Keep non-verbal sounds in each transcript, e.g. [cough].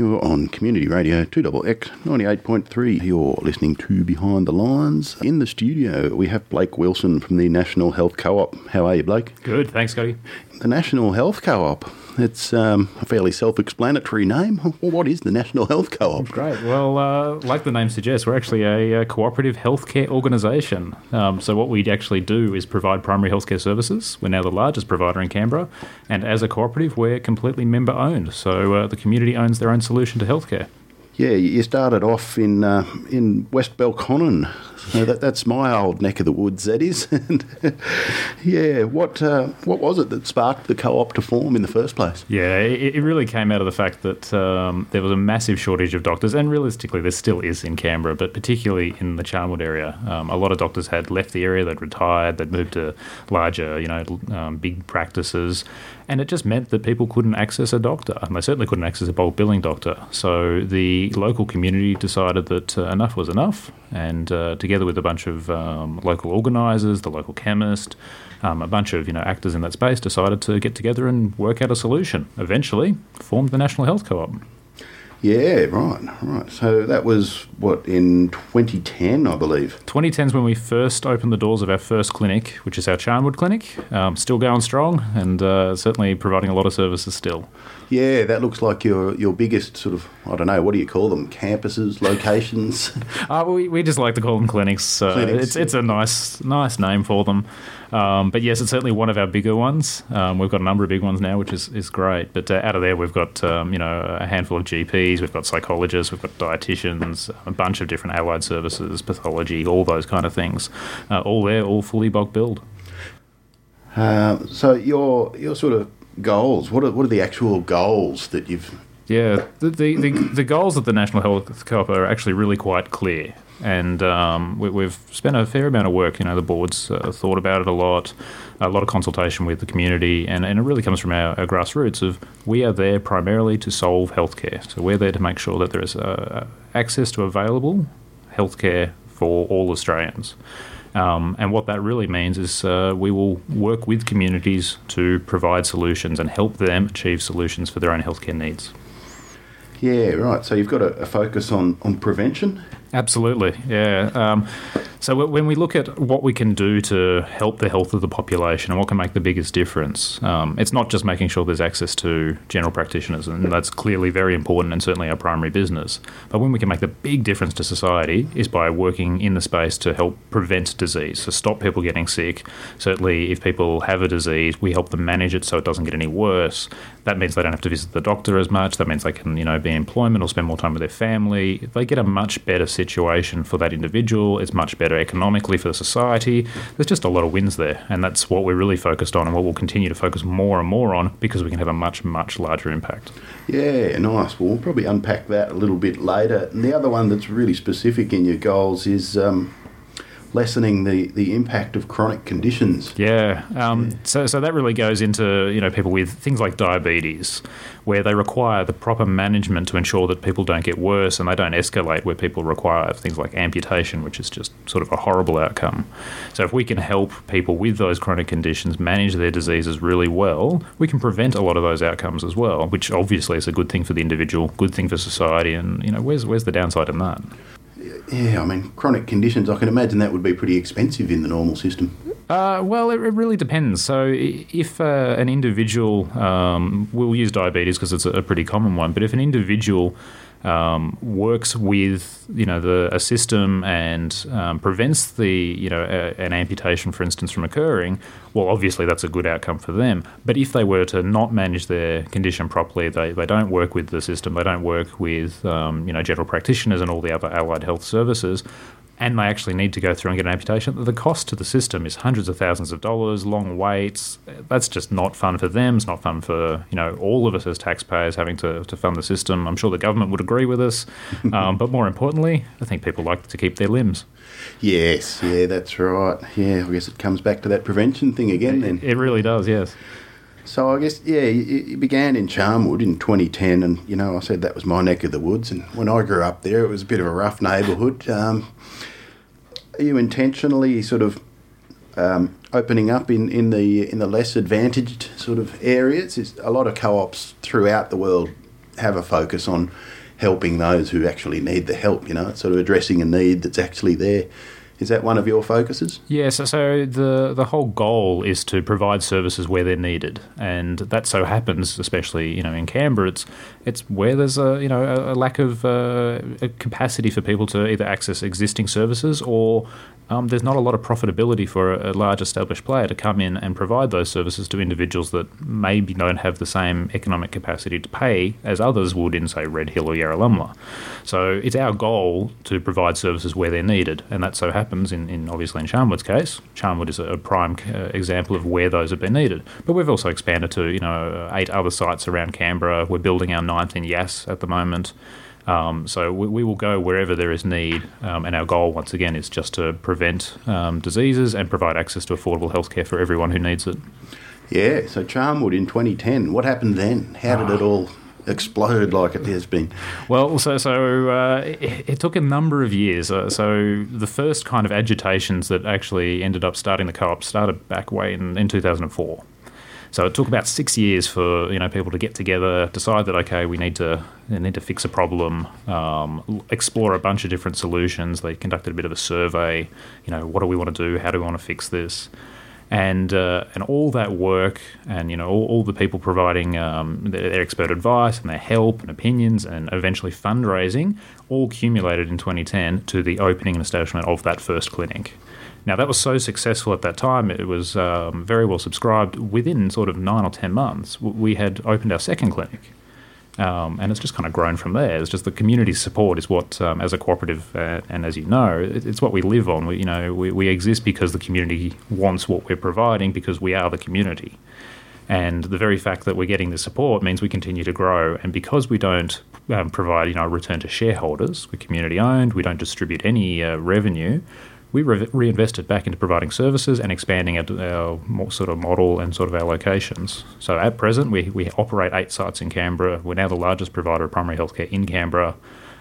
You're on Community Radio 2XX 98.3. You're listening to Behind the Lines. In the studio, we have Blake Wilson from the National Health Co op. How are you, Blake? Good, thanks, Scotty. The National Health Co op. It's um, a fairly self explanatory name. Well, [laughs] what is the National Health Co op? Great. Well, uh, like the name suggests, we're actually a, a cooperative healthcare organisation. Um, so, what we actually do is provide primary healthcare services. We're now the largest provider in Canberra. And as a cooperative, we're completely member owned. So, uh, the community owns their own solution to healthcare. Yeah, you started off in uh, in West Belconnen. So that, that's my old neck of the woods. That is. And, [laughs] yeah. What uh, what was it that sparked the co-op to form in the first place? Yeah, it, it really came out of the fact that um, there was a massive shortage of doctors, and realistically, there still is in Canberra, but particularly in the Charnwood area. Um, a lot of doctors had left the area, they'd retired, they'd moved to larger, you know, um, big practices, and it just meant that people couldn't access a doctor, and they certainly couldn't access a bulk billing doctor. So the local community decided that uh, enough was enough, and uh, together with a bunch of um, local organisers, the local chemist, um, a bunch of you know actors in that space, decided to get together and work out a solution. Eventually, formed the National Health Co-op. Yeah, right, right. So that was what in 2010, I believe. 2010 is when we first opened the doors of our first clinic, which is our Charnwood clinic. Um, still going strong, and uh, certainly providing a lot of services still. Yeah, that looks like your your biggest sort of I don't know what do you call them campuses locations. [laughs] uh, we we just like to call them clinics. Uh, clinics it's it's a nice nice name for them. Um, but yes, it's certainly one of our bigger ones. Um, we've got a number of big ones now, which is, is great. But uh, out of there, we've got um, you know a handful of GPs, we've got psychologists, we've got dietitians, a bunch of different allied services, pathology, all those kind of things. Uh, all there, all fully bulk billed. Uh, so your your sort of goals. What are what are the actual goals that you've? Yeah, the the, the, the goals of the National Health Co-op are actually really quite clear, and um, we, have spent a fair amount of work. You know, the board's uh, thought about it a lot, a lot of consultation with the community, and, and it really comes from our, our grassroots of we are there primarily to solve healthcare. So we're there to make sure that there is uh, access to available healthcare for all Australians. Um, and what that really means is uh, we will work with communities to provide solutions and help them achieve solutions for their own healthcare needs. Yeah, right. So you've got a, a focus on, on prevention Absolutely, yeah. Um, so when we look at what we can do to help the health of the population and what can make the biggest difference, um, it's not just making sure there's access to general practitioners, and that's clearly very important and certainly our primary business. But when we can make the big difference to society is by working in the space to help prevent disease, to stop people getting sick. Certainly, if people have a disease, we help them manage it so it doesn't get any worse. That means they don't have to visit the doctor as much. That means they can, you know, be in employment or spend more time with their family. They get a much better situation for that individual. It's much better economically for the society. There's just a lot of wins there, and that's what we're really focused on, and what we'll continue to focus more and more on because we can have a much, much larger impact. Yeah, nice. Well, we'll probably unpack that a little bit later. And the other one that's really specific in your goals is. Um, lessening the, the impact of chronic conditions. Yeah. Um, yeah. So, so that really goes into you know people with things like diabetes, where they require the proper management to ensure that people don't get worse and they don't escalate. Where people require things like amputation, which is just sort of a horrible outcome. So if we can help people with those chronic conditions manage their diseases really well, we can prevent a lot of those outcomes as well. Which obviously is a good thing for the individual, good thing for society, and you know where's where's the downside in that? Yeah, I mean, chronic conditions, I can imagine that would be pretty expensive in the normal system. Uh, well, it, it, really depends. So, if uh, an individual, um, we'll use diabetes because it's a pretty common one, but if an individual um, works with you know the a system and um, prevents the you know a, an amputation, for instance, from occurring, well, obviously that's a good outcome for them. But if they were to not manage their condition properly, they, they don't work with the system, they don't work with um, you know general practitioners and all the other allied health services and they actually need to go through and get an amputation, the cost to the system is hundreds of thousands of dollars, long waits. That's just not fun for them. It's not fun for you know all of us as taxpayers having to, to fund the system. I'm sure the government would agree with us, [laughs] um, but more importantly, I think people like to keep their limbs. Yes, yeah, that's right. Yeah, I guess it comes back to that prevention thing again. Then it really does. Yes. So I guess yeah, it began in Charnwood in 2010, and you know I said that was my neck of the woods. And when I grew up there, it was a bit of a rough neighbourhood. Um, are you intentionally sort of um, opening up in, in the in the less advantaged sort of areas? Is a lot of co-ops throughout the world have a focus on helping those who actually need the help. You know, it's sort of addressing a need that's actually there. Is that one of your focuses? Yes. so, so the the whole goal is to provide services where they're needed, and that so happens, especially you know in Canberra, it's it's where there's a you know a, a lack of uh, a capacity for people to either access existing services or um, there's not a lot of profitability for a, a, large established player to come in and provide those services to individuals that maybe don't have the same economic capacity to pay as others would in, say, Red Hill or Yarralumla. So it's our goal to provide services where they're needed, and that so happens in, in obviously in Charnwood's case. Charnwood is a, prime uh, example of where those have been needed. But we've also expanded to you know eight other sites around Canberra. We're building our ninth in Yass at the moment. Um, so we, we, will go wherever there is need, um, and our goal, once again, is just to prevent um, diseases and provide access to affordable healthcare for everyone who needs it. Yeah, so Charnwood in 2010, what happened then? How did it all explode like it has been? Well, so so uh, it, it, took a number of years. Uh, so the first kind of agitations that actually ended up starting the co-op started back way in, in 2004. So it took about six years for you know people to get together, decide that okay, we need to we need to fix a problem, um, explore a bunch of different solutions. They conducted a bit of a survey. You know, what do we want to do? How do we want to fix this? And uh, and all that work, and you know, all, all the people providing um, their, their expert advice and their help and opinions, and eventually fundraising, all accumulated in 2010 to the opening and establishment of that first clinic. Now, that was so successful at that time, it was um, very well subscribed. Within sort of nine or 10 months, we had opened our second clinic. Um, and it's just kind of grown from there. It's just the community support is what, um, as a cooperative, uh, and as you know, it, it's what we live on. We, you know, we, we exist because the community wants what we're providing because we are the community. And the very fact that we're getting the support means we continue to grow. And because we don't um, provide, you know, a return to shareholders, we're community owned, we don't distribute any uh, revenue we re- reinvested back into providing services and expanding our, our, sort of model and sort of our locations. So at present, we, we operate eight sites in Canberra. We're now the largest provider of primary healthcare in Canberra.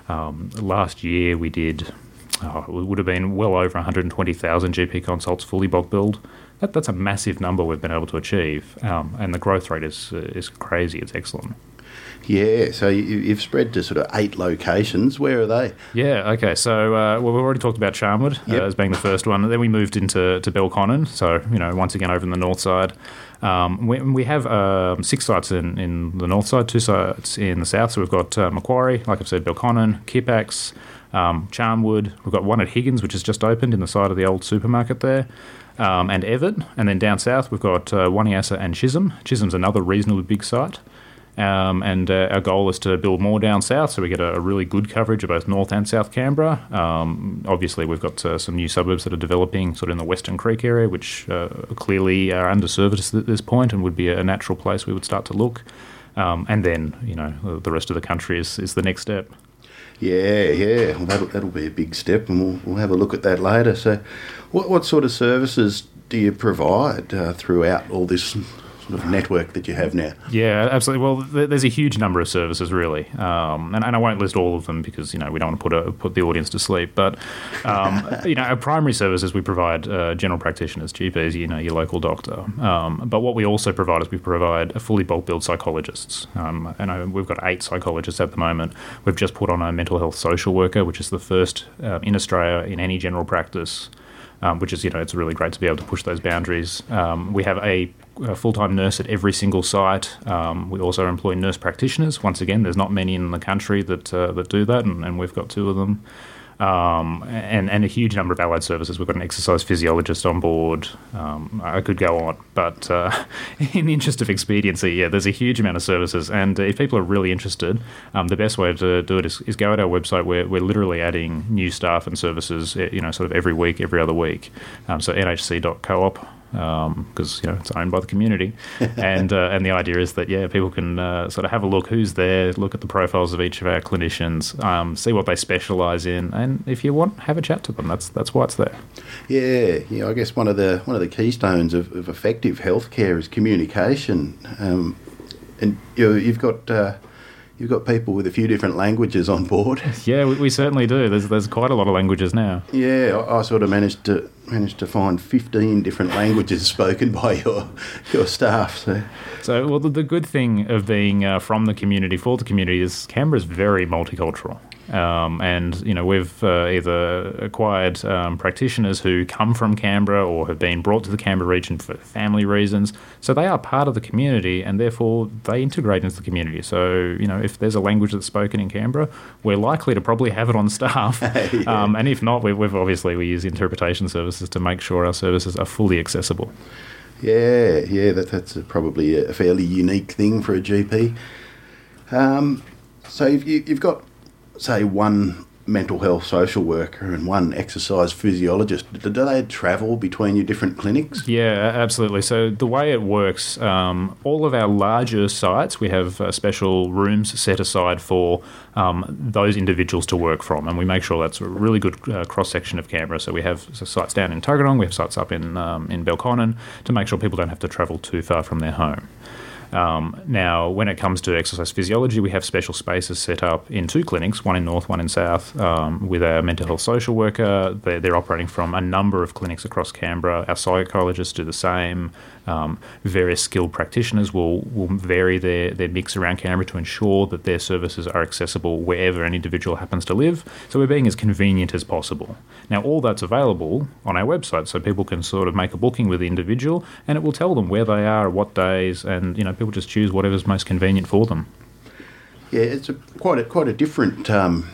Um, last year, we did, oh, it would have been well over 120,000 GP consults fully bulk billed. That, that's a massive number we've been able to achieve, um, and the growth rate is, is crazy. It's excellent. Yeah, so you, have spread to sort of eight locations. Where are they? Yeah, okay. So, uh, well, we've already talked about Charnwood uh, yep. uh, as being the first one. And Then we moved into to Belconnen. So, you know, once again over in the north side. Um, we, we, have um, six sites in, in the north side, two sites in the south. So we've got uh, Macquarie, like I've said, Belconnen, Kippax, um, Charnwood. We've got one at Higgins, which has just opened in the side of the old supermarket there. Um, and Evatt, and then down south we've got uh, Wanniassa and Chisholm. Chisholm's another reasonably big site. Um, and uh, our goal is to build more down south so we get a, a really good coverage of both North and South Canberra. Um, obviously, we've got uh, some new suburbs that are developing sort of in the Weston Creek area, which uh, clearly are underserviced at this point and would be a natural place we would start to look. Um, and then, you know, the rest of the country is, is the next step. Yeah, yeah, well, that'll, that'll be a big step, and we'll, we'll have a look at that later. So, what, what sort of services do you provide uh, throughout all this sort of network that you have now. Yeah, absolutely. Well, there's a huge number of services, really, um, and, and, I won't list all of them because you know we don't want to put a, put the audience to sleep. But um, [laughs] you know, our primary services we provide uh, general practitioners, GPs, you know, your local doctor. Um, but what we also provide is we provide a fully bulk billed psychologists, um, and I, we've got eight psychologists at the moment. We've just put on a mental health social worker, which is the first uh, in Australia in any general practice. Um, which is, you know, it's really great to be able to push those boundaries. Um, we have a a full time nurse at every single site. Um, we also employ nurse practitioners. Once again, there's not many in the country that uh, that do that, and, and, we've got two of them. Um, and, and a huge number of allied services. We've got an exercise physiologist on board. Um, I could go on, but uh, [laughs] in the interest of expediency, yeah, there's a huge amount of services. And if people are really interested, um, the best way to do it is, is go at our website. We're, we're literally adding new staff and services, eh, you know, sort of every week, every other week. Um, so nhc.coop because um, you know it's owned by the community, [laughs] and uh, and the idea is that yeah, people can uh, sort of have a look who's there, look at the profiles of each of our clinicians, um, see what they specialise in, and if you want, have a chat to them. That's that's why it's there. Yeah, yeah. I guess one of the one of the keystones of, of effective healthcare is communication, um, and you you've got. Uh, You've got people with a few different languages on board. [laughs] Yeah, we, we, certainly do. There's there's quite a lot of languages now. Yeah, I, I, sort of managed to managed to find 15 different languages [laughs] spoken by your your staff. So, so well, the, the good thing of being uh, from the community for the community is Canberra is very multicultural. Um, and you know we've uh, either acquired um, practitioners who come from Canberra or have been brought to the Canberra region for family reasons. So they are part of the community, and therefore they integrate into the community. So you know if there's a language that's spoken in Canberra, we're likely to probably have it on staff. [laughs] yeah. um, and if not, we, we've obviously we use interpretation services to make sure our services are fully accessible. Yeah, yeah, that, that's a, probably a fairly unique thing for a GP. Um, so you've, you've got say, one mental health social worker and one exercise physiologist, do they travel between your different clinics? Yeah, absolutely. So the way it works, um, all of our larger sites, we have uh, special rooms set aside for um, those individuals to work from, and we make sure that's a really good uh, cross section of Canberra. So we have sites down in Tuggeranong, we have sites up in um, in Belconnen to make sure people don't have to travel too far from their home. Um, now, when it comes to exercise physiology, we have special spaces set up in two clinics, one in North, one in South, um, with our mental health social worker. They're, they're, operating from a number of clinics across Canberra. Our psychologists do the same. Um, various skilled practitioners will, will vary their, their mix around Canberra to ensure that their services are accessible wherever an individual happens to live. So we're being as convenient as possible. Now, all that's available on our website, so people can sort of make a booking with the individual, and it will tell them where they are, what days, and you know people just choose whatever's most convenient for them. Yeah, it's a, quite a quite a different. Um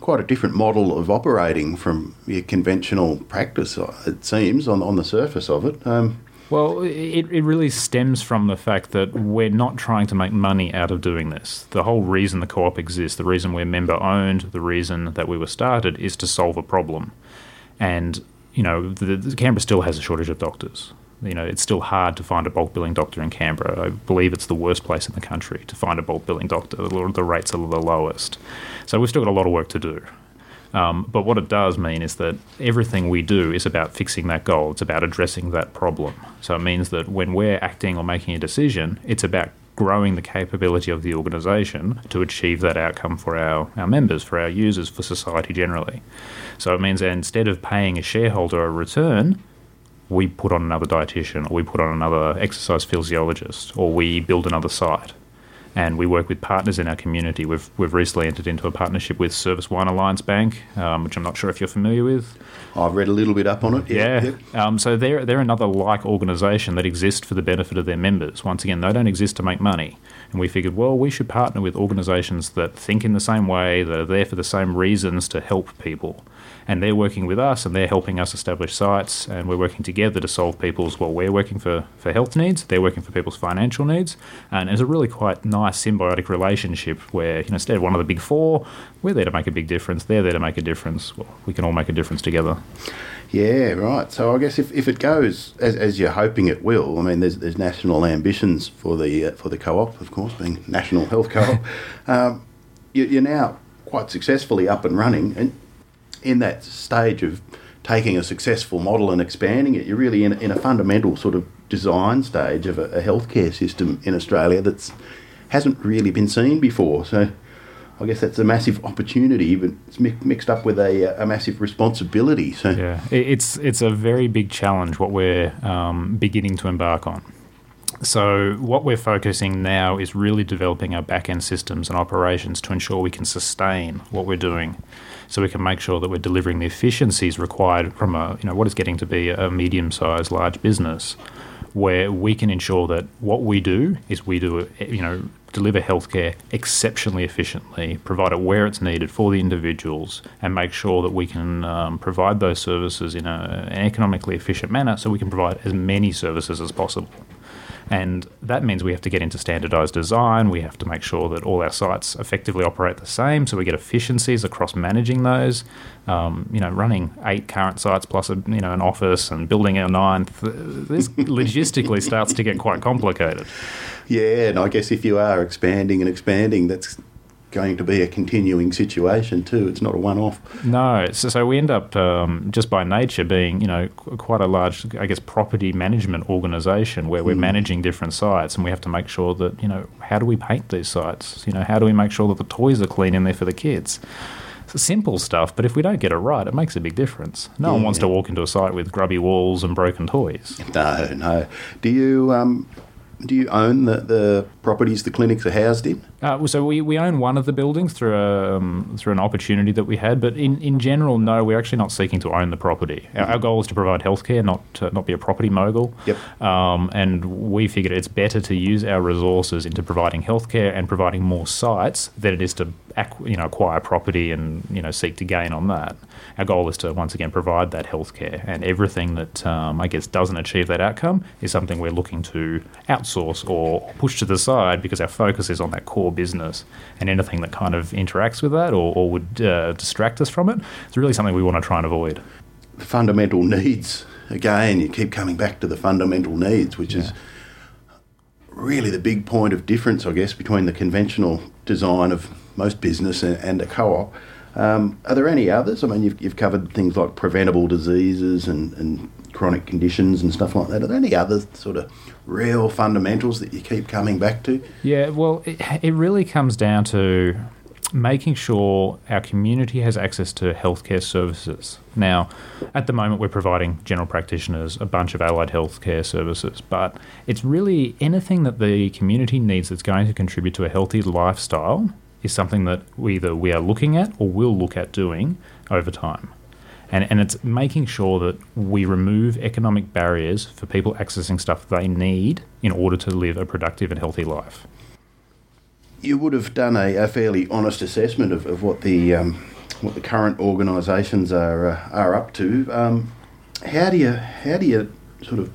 quite a different model of operating from your conventional practice, it seems, on, on the surface of it. Um, well, it, it really stems from the fact that we're not trying to make money out of doing this. The whole reason the co op exists, the reason we're member owned, the reason that we were started is to solve a problem. And, you know, the, the Canberra still has a shortage of doctors. You know, it's still hard to find a bulk billing doctor in Canberra. I believe it's the worst place in the country to find a bulk billing doctor. The rates are the lowest. So we've still got a lot of work to do. Um, but what it does mean is that everything we do is about fixing that goal. It's about addressing that problem. So it means that when we're acting or making a decision, it's about growing the capability of the organisation to achieve that outcome for our, our members, for our users, for society generally. So it means that instead of paying a shareholder a return, we put on another dietitian, or we put on another exercise physiologist, or we build another site and we work with partners in our community. We've we've recently entered into a partnership with Service One Alliance Bank, um, which I'm not sure if you're familiar with. I've read a little bit up on it. Yeah. yeah. Um, so they're they're another like organisation that exists for the benefit of their members. Once again, they don't exist to make money, and we figured, well, we should partner with organisations that think in the same way, that are there for the same reasons to help people and they're working with us and they're helping us establish sites. And we're working together to solve people's well we're working for, for health needs. They're working for people's financial needs. And it's a really quite nice symbiotic relationship where you know instead of one of the big four we're there to make a big difference. They're there to make a difference. Well, we can all make a difference together. Yeah, right. So I guess if, if it goes as, as you're hoping it will, I mean, there's there's national ambitions for the uh, for the co-op, of course, being national health co-op. [laughs] um, you, are now quite successfully up and running, and in that stage of taking a successful model and expanding it, you're really in, in a fundamental sort of design stage of a, a healthcare system in Australia that's hasn't really been seen before. So I guess that's a massive opportunity, but it's mi- mixed up with a, a, massive responsibility. So yeah, it's it's a very big challenge what we're um, beginning to embark on. So what we're focusing now is really developing our back end systems and operations to ensure we can sustain what we're doing so we can make sure that we're delivering the efficiencies required from a you know what is getting to be a medium sized large business where we can ensure that what we do is we do you know deliver healthcare exceptionally efficiently, provide it where it's needed for the individuals, and make sure that we can um, provide those services in a, an economically efficient manner so we can provide as many services as possible. And that means we have to get into standardized design. We have to make sure that all our sites effectively operate the same so we get efficiencies across managing those. Um, you know, running eight current sites plus a, you know, an office and building our ninth, this [laughs] logistically starts to get quite complicated. Yeah, and I guess if you are expanding and expanding, that's going to be a continuing situation too. It's not a one-off. No, so, so we end up um, just by nature being, you know, quite a large, I guess, property management organisation where we're mm. managing different sites, and we have to make sure that, you know, how do we paint these sites? You know, how do we make sure that the toys are clean in there for the kids? simple stuff, but if we don't get it right, it makes a big difference. No one wants to walk into a site with grubby walls and broken toys. No, no. Do you um, do you own the, the properties the clinics are housed in? Uh, so we, we own one of the buildings through a, um, through an opportunity that we had, but in, in general, no, we're actually not seeking to own the property. Our, our goal is to provide healthcare, not to, not be a property mogul. Yep. Um, and we figured it's better to use our resources into providing healthcare and providing more sites than it is to you know acquire property and you know seek to gain on that. Our goal is to once again provide that healthcare, and everything that um, I guess doesn't achieve that outcome is something we're looking to outsource or push to the side because our focus is on that core business, and anything that kind of interacts with that or, or would uh, distract us from it is really something we want to try and avoid. The fundamental needs. Again, you keep coming back to the fundamental needs, which is really the big point of difference, I guess, between the conventional design of most business and, and a co-op. Um, are there any others? I mean, you've, you've covered things like preventable diseases and, and chronic conditions and stuff like that. Are there any other sort of real fundamentals that you keep coming back to? Yeah, well, it, it really comes down to making sure our community has access to healthcare services. Now, at the moment, we're providing general practitioners a bunch of allied healthcare services, but it's really anything that the community needs that's going to contribute to a healthy lifestyle is something that either we are looking at or will look at doing over time. And, and it's making sure that we remove economic barriers for people accessing stuff they need in order to live a productive and healthy life. You would have done a, a fairly honest assessment of, of what the um, what the current organisations are uh, are up to. Um, how do you how do you sort of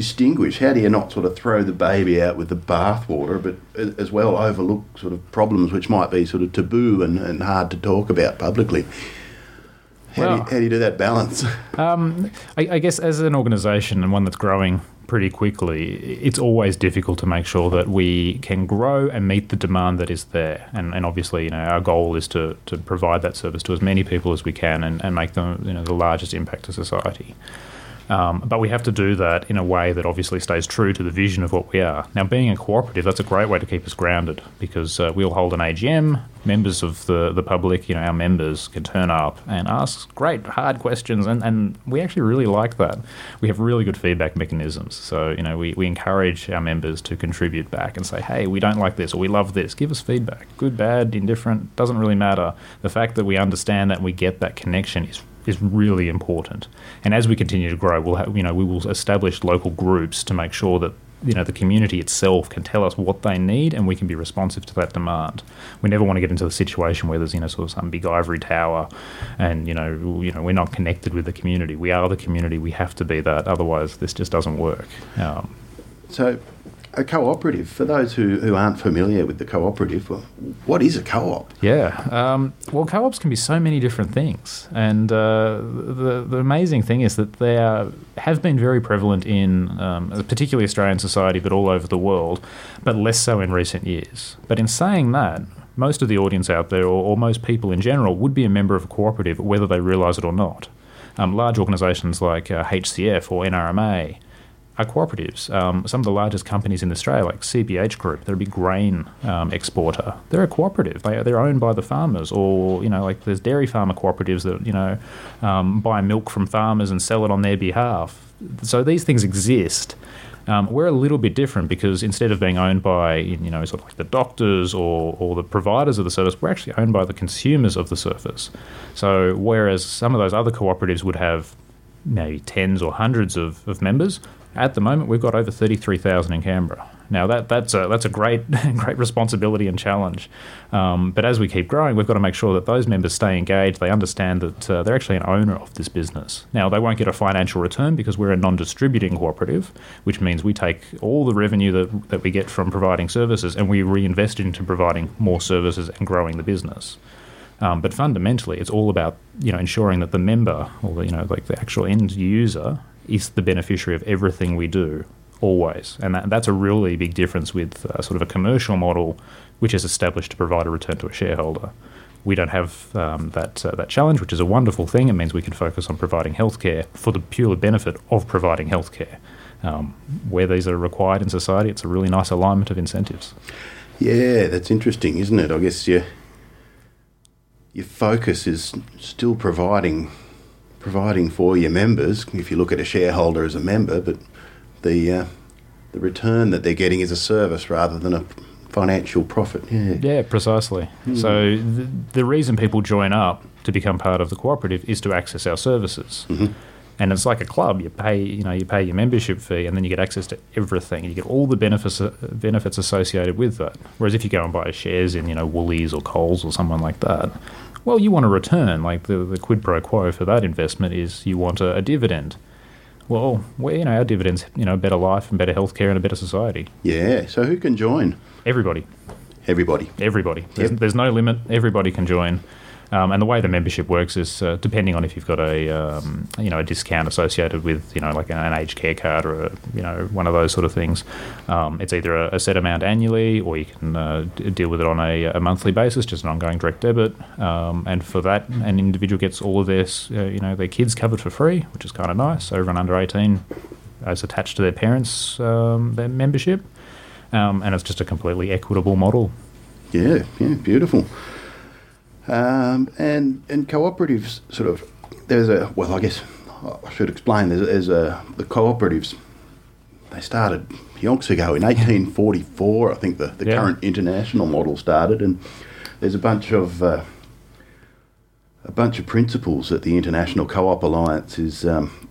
distinguish? How do you not sort of throw the baby out with the bathwater, but as well overlook sort of problems which might be sort of taboo and, and hard to talk about publicly? How, well, do you, how do you do that balance? [laughs] Um, I, I, guess as an organisation and one that's growing pretty quickly, it's always difficult to make sure that we can grow and meet the demand that is there. And, and obviously, you know, our goal is to, to provide that service to as many people as we can and, and make them, you know, the largest impact to society. Um, but we have to do that in a way that obviously stays true to the vision of what we are. Now, being a cooperative, that's a great way to keep us grounded because uh, we'll hold an AGM. Members of the, the public, you know, our members can turn up and ask great, hard questions, and, and we actually really like that. We have really good feedback mechanisms. So, you know, we, we encourage our members to contribute back and say, hey, we don't like this or we love this. Give us feedback. Good, bad, indifferent, doesn't really matter. The fact that we understand that we get that connection is is really important. And as we continue to grow, we'll have, you know we will establish local groups to make sure that you know the community itself can tell us what they need and we can be responsive to that demand. We never want to get into the situation where there's you know sort of some big ivory tower, and you know you know we're not connected with the community. We are the community. We have to be that. Otherwise, this just doesn't work. Um, so a cooperative, for those who, who aren't familiar with the cooperative, well, what is a co op? Yeah. Um, well, co ops can be so many different things. And uh, the, the amazing thing is that they are, have been very prevalent in um, particularly Australian society, but all over the world, but less so in recent years. But in saying that, most of the audience out there, or, or most people in general, would be a member of a cooperative, whether they realise it or not. Um, large organisations like uh, HCF or NRMA are cooperatives. Um, some of the largest companies in Australia, like CBH Group, they're a big grain um, exporter. They're a cooperative. They, they're owned by the farmers, or you know, like there's dairy farmer cooperatives that you know um, buy milk from farmers and sell it on their behalf. So these things exist. Um, we're a little bit different because instead of being owned by you know sort of like the doctors or, or the providers of the service, we're actually owned by the consumers of the service. So whereas some of those other cooperatives would have maybe tens or hundreds of, of members, at the moment, we've got over 33,000 in Canberra. Now that that's a that's a great [laughs] great responsibility and challenge. Um, but as we keep growing, we've got to make sure that those members stay engaged. They understand that uh, they're actually an owner of this business. Now they won't get a financial return because we're a non-distributing cooperative, which means we take all the revenue that that we get from providing services and we reinvest it into providing more services and growing the business. Um, but fundamentally, it's all about you know ensuring that the member or the, you know like the actual end user is the beneficiary of everything we do always. And that, that's a really big difference with uh, sort of a commercial model which is established to provide a return to a shareholder. We don't have um, that uh, that challenge, which is a wonderful thing. It means we can focus on providing healthcare for the pure benefit of providing healthcare. Um, where these are required in society, it's a really nice alignment of incentives. Yeah, that's interesting, isn't it? I guess you your focus is still providing providing for your members. If you look at a shareholder as a member, but the uh, the return that they're getting is a service rather than a financial profit. Yeah, Yeah, precisely. So the, the reason people join up to become part of the cooperative is to access our services. And it's like a club. You pay, you know, you pay your membership fee, and then you get access to everything. You get all the benefits uh, benefits associated with that. Whereas if you go and buy shares in, you know, Woolies or Coles or someone like that, well, you want a return. Like the, the quid pro quo for that investment is you want a, a dividend. Well, well, you know, our dividends, you know, better life and better healthcare and a better society. yeah. So who can join? Everybody. Everybody. Everybody. There's, Yep. there's no limit. Everybody can join. Um, and the way the membership works is uh, depending on if you've got a um, you know a discount associated with you know like an aged care card or a, you know one of those sort of things. Um, it's either a, a set amount annually or you can uh, deal with it on a, a monthly basis, just an ongoing direct debit. Um, and for that, an individual gets all of their uh, you know their kids covered for free, which is kind of nice. So everyone under 18 is attached to their parents' um, their membership, um, and it's just a completely equitable model. Yeah, yeah, beautiful. Um, and and cooperatives sort of there's a well, I guess I should explain. There's, there's a the cooperatives. They started yonks ago in 1844. I think the, the Yeah. current international model started, and there's a bunch of uh, a bunch of principles that the International Co-op Alliance is. Um,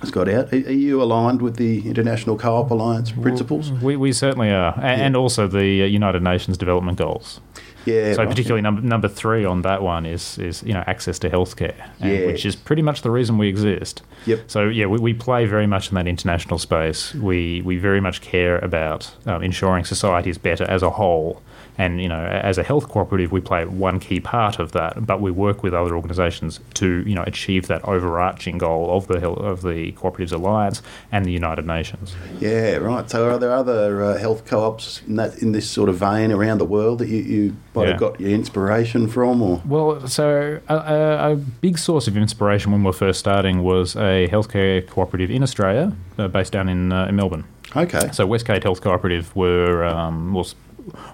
has got out. Are, you aligned with the International Co-op Alliance principles? We, we certainly are, A- and also the uh, United Nations Development Goals. Yeah, so particularly number number three on that one is is you know access to healthcare, Yeah. which is pretty much the reason we exist. Yep. So yeah, we, we play very much in that international space. We we very much care about um, ensuring society is better as a whole. And you know, as a health cooperative, we play one key part of that. But we work with other organisations to you know achieve that overarching goal of the health, of the Cooperatives Alliance and the United Nations. Yeah, right. So, are there other uh, health co-ops in that in this sort of vein around the world that you, you might Yeah. have got your inspiration from, or Well, so a, a, big source of inspiration when we were first starting was a healthcare cooperative in Australia, uh, based down in, uh, in Melbourne. okay, So Westgate Health Cooperative were, um, was,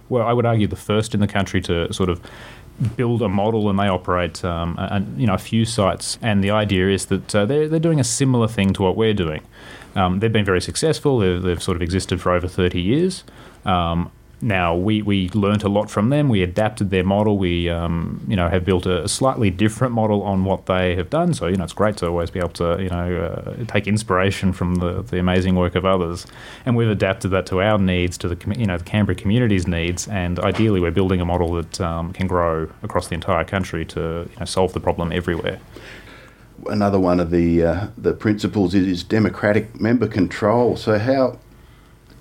well, I would argue the first in the country to sort of build a model, and they operate, um, a, you know, a few sites. And the idea is that uh, they're they're doing a similar thing to what we're doing. Um, they've been very successful. They've, they've sort of existed for over thirty years. Um, now we, we learnt a lot from them. We adapted their model. We um, you know have built a slightly different model on what they have done. So you know it's great to always be able to you know uh, take inspiration from the, the amazing work of others, and we've adapted that to our needs, to the you know the Canberra community's needs, and ideally we're building a model that um, can grow across the entire country to you know, solve the problem everywhere. another one of the uh, the principles is, is democratic member control. So, how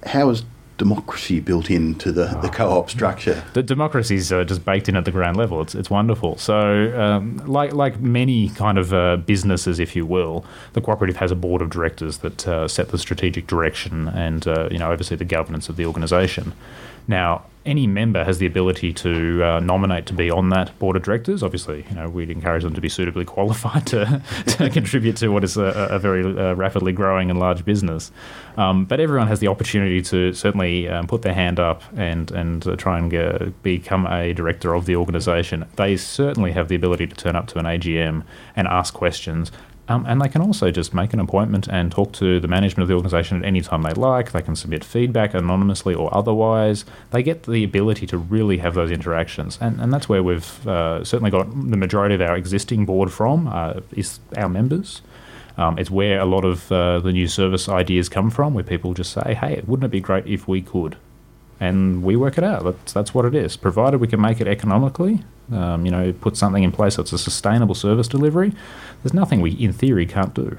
how is democracy built into the, the co-op structure? The democracy's uh, just baked in at the ground level. It's it's wonderful. So, um, like like many kind of uh, businesses, if you will, the cooperative has a board of directors that uh, set the strategic direction and uh, you know oversee the governance of the organisation. Now, any member has the ability to uh, nominate to be on that board of directors. Obviously, you know we'd encourage them to be suitably [laughs] qualified to, to contribute to what is a, a very uh, rapidly growing and large business. Um, but everyone has the opportunity to certainly um, put their hand up and and uh, try and uh, become a director of the organisation. They certainly have the ability to turn up to an AGM and ask questions. Um, and they can also just make an appointment and talk to the management of the organisation at any time they like. They can submit feedback anonymously or otherwise. They get the ability to really have those interactions, and, and that's where we've uh, certainly got the majority of our existing board from uh, is our members. Um, it's where a lot of uh, the new service ideas come from, where people just say, "Hey, wouldn't it be great if we could?" And we work it out. That's that's what it is. Provided we can make it economically, um, you know, put something in place that's a sustainable service delivery. There's nothing we, in theory, can't do.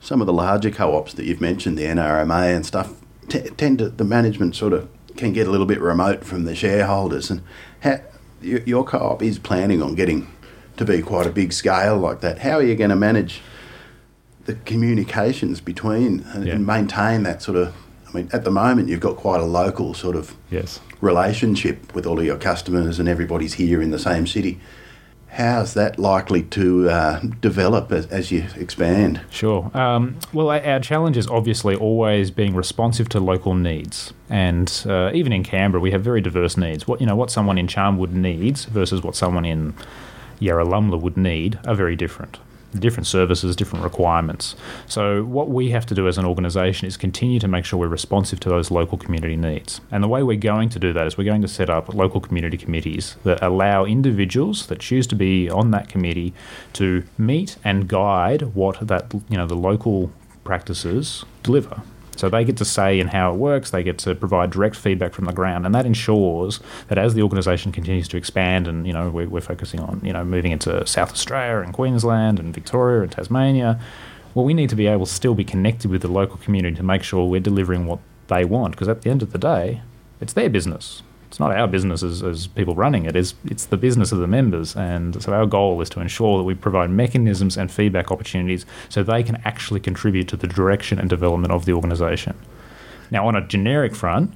Some of the larger co-ops that you've mentioned, the NRMA and stuff, t- tend to the management sort of can get a little bit remote from the shareholders. And how, your, your co-op is planning on getting to be quite a big scale like that. How are you going to manage the communications between and, Yeah. and maintain that sort of? I mean, at the moment you've got quite a local sort of Yes. Relationship with all of your customers and everybody's here in the same city. how's that likely to uh, develop as, as, you expand? Sure. Um, well, our challenge is obviously always being responsive to local needs, and uh, even in Canberra, we have very diverse needs. What you know, what someone in Charnwood needs versus what someone in Yarralumla would need are very different different services, different requirements. So, what we have to do as an organisation is continue to make sure we're responsive to those local community needs. And the way we're going to do that is we're going to set up local community committees that allow individuals that choose to be on that committee to meet and guide what that you know the local practices deliver. So they get to say in how it works, they get to provide direct feedback from the ground, and that ensures that as the organisation continues to expand, and you know we're, we're focusing on you know moving into South Australia and Queensland and Victoria and Tasmania, well we need to be able to still be connected with the local community to make sure we're delivering what they want, because at the end of the day, it's their business it's not our business as, as people running it. It's, it's the business of the members. And so our goal is to ensure that we provide mechanisms and feedback opportunities so they can actually contribute to the direction and development of the organisation. Now, on a generic front,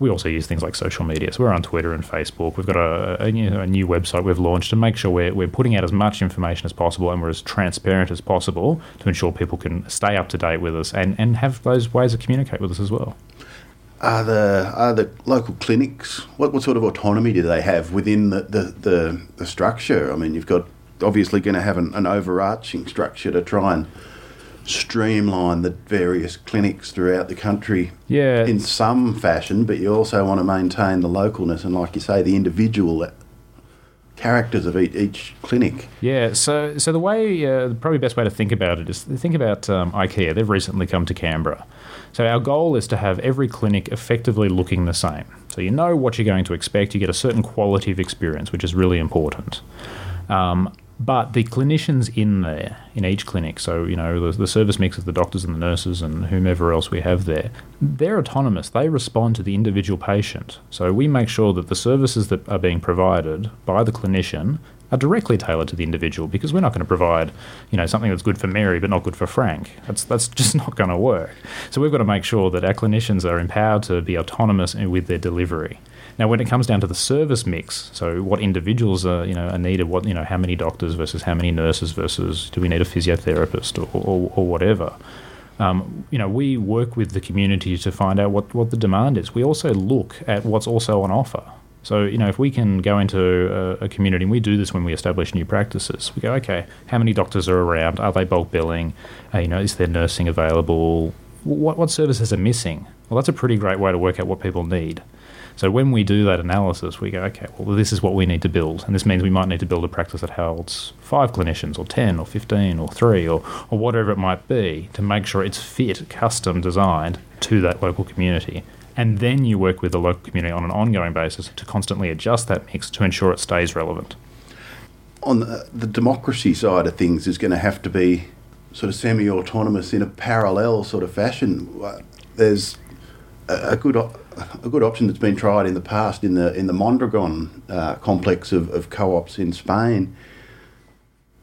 we also use things like social media. So we're on Twitter and Facebook. We've got a, a, a, new website we've launched to make sure we're, we're putting out as much information as possible and we're as transparent as possible to ensure people can stay up to date with us and, and have those ways to communicate with us as well. Are the are the local clinics? What, what sort of autonomy do they have within the, the, the, the structure? I mean, you've got obviously going to have an, an overarching structure to try and streamline the various clinics throughout the country yeah. in some fashion, but you also want to maintain the localness and, like you say, the individual characters of each, each clinic. Yeah, so so the way, uh, probably best way to think about it is think about um, IKEA. They've recently come to Canberra. So our goal is to have every clinic effectively looking the same. So you know what you're going to expect. You get a certain quality of experience, which is really important. Um, but the clinicians in there, in each clinic, so you know the, the, service mix of the doctors and the nurses and whomever else we have there, they're autonomous. They respond to the individual patient. So we make sure that the services that are being provided by the clinician are directly tailored to the individual because we're not going to provide, you know, something that's good for Mary but not good for Frank. That's that's [laughs] just not going to work. So we've got to make sure that our clinicians are empowered to be autonomous with their delivery. Now, when it comes down to the service mix, so what individuals are, you know, are needed, what you know, how many doctors versus how many nurses versus do we need a physiotherapist or, or, or whatever. Um, you know, we work with the community to find out what, what the demand is. We also look at what's also on offer. So, you know, if we can go into a, a, community, and we do this when we establish new practices, we go, okay, how many doctors are around? Are they bulk billing? Uh, you know, is there nursing available? What, what services are missing? Well, that's a pretty great way to work out what people need. So when we do that analysis, we go, okay, well, this is what we need to build. And this means we might need to build a practice that holds five clinicians, or 10, or 15, or three, or, or whatever it might be to make sure it's fit, custom designed to that local community and then you work with the local community on an ongoing basis to constantly adjust that mix to ensure it stays relevant. On the, the democracy side of things, is going to have to be sort of semi-autonomous in a parallel sort of fashion. There's a, a good a good option that's been tried in the past in the in the Mondragon uh, complex of, of co-ops in Spain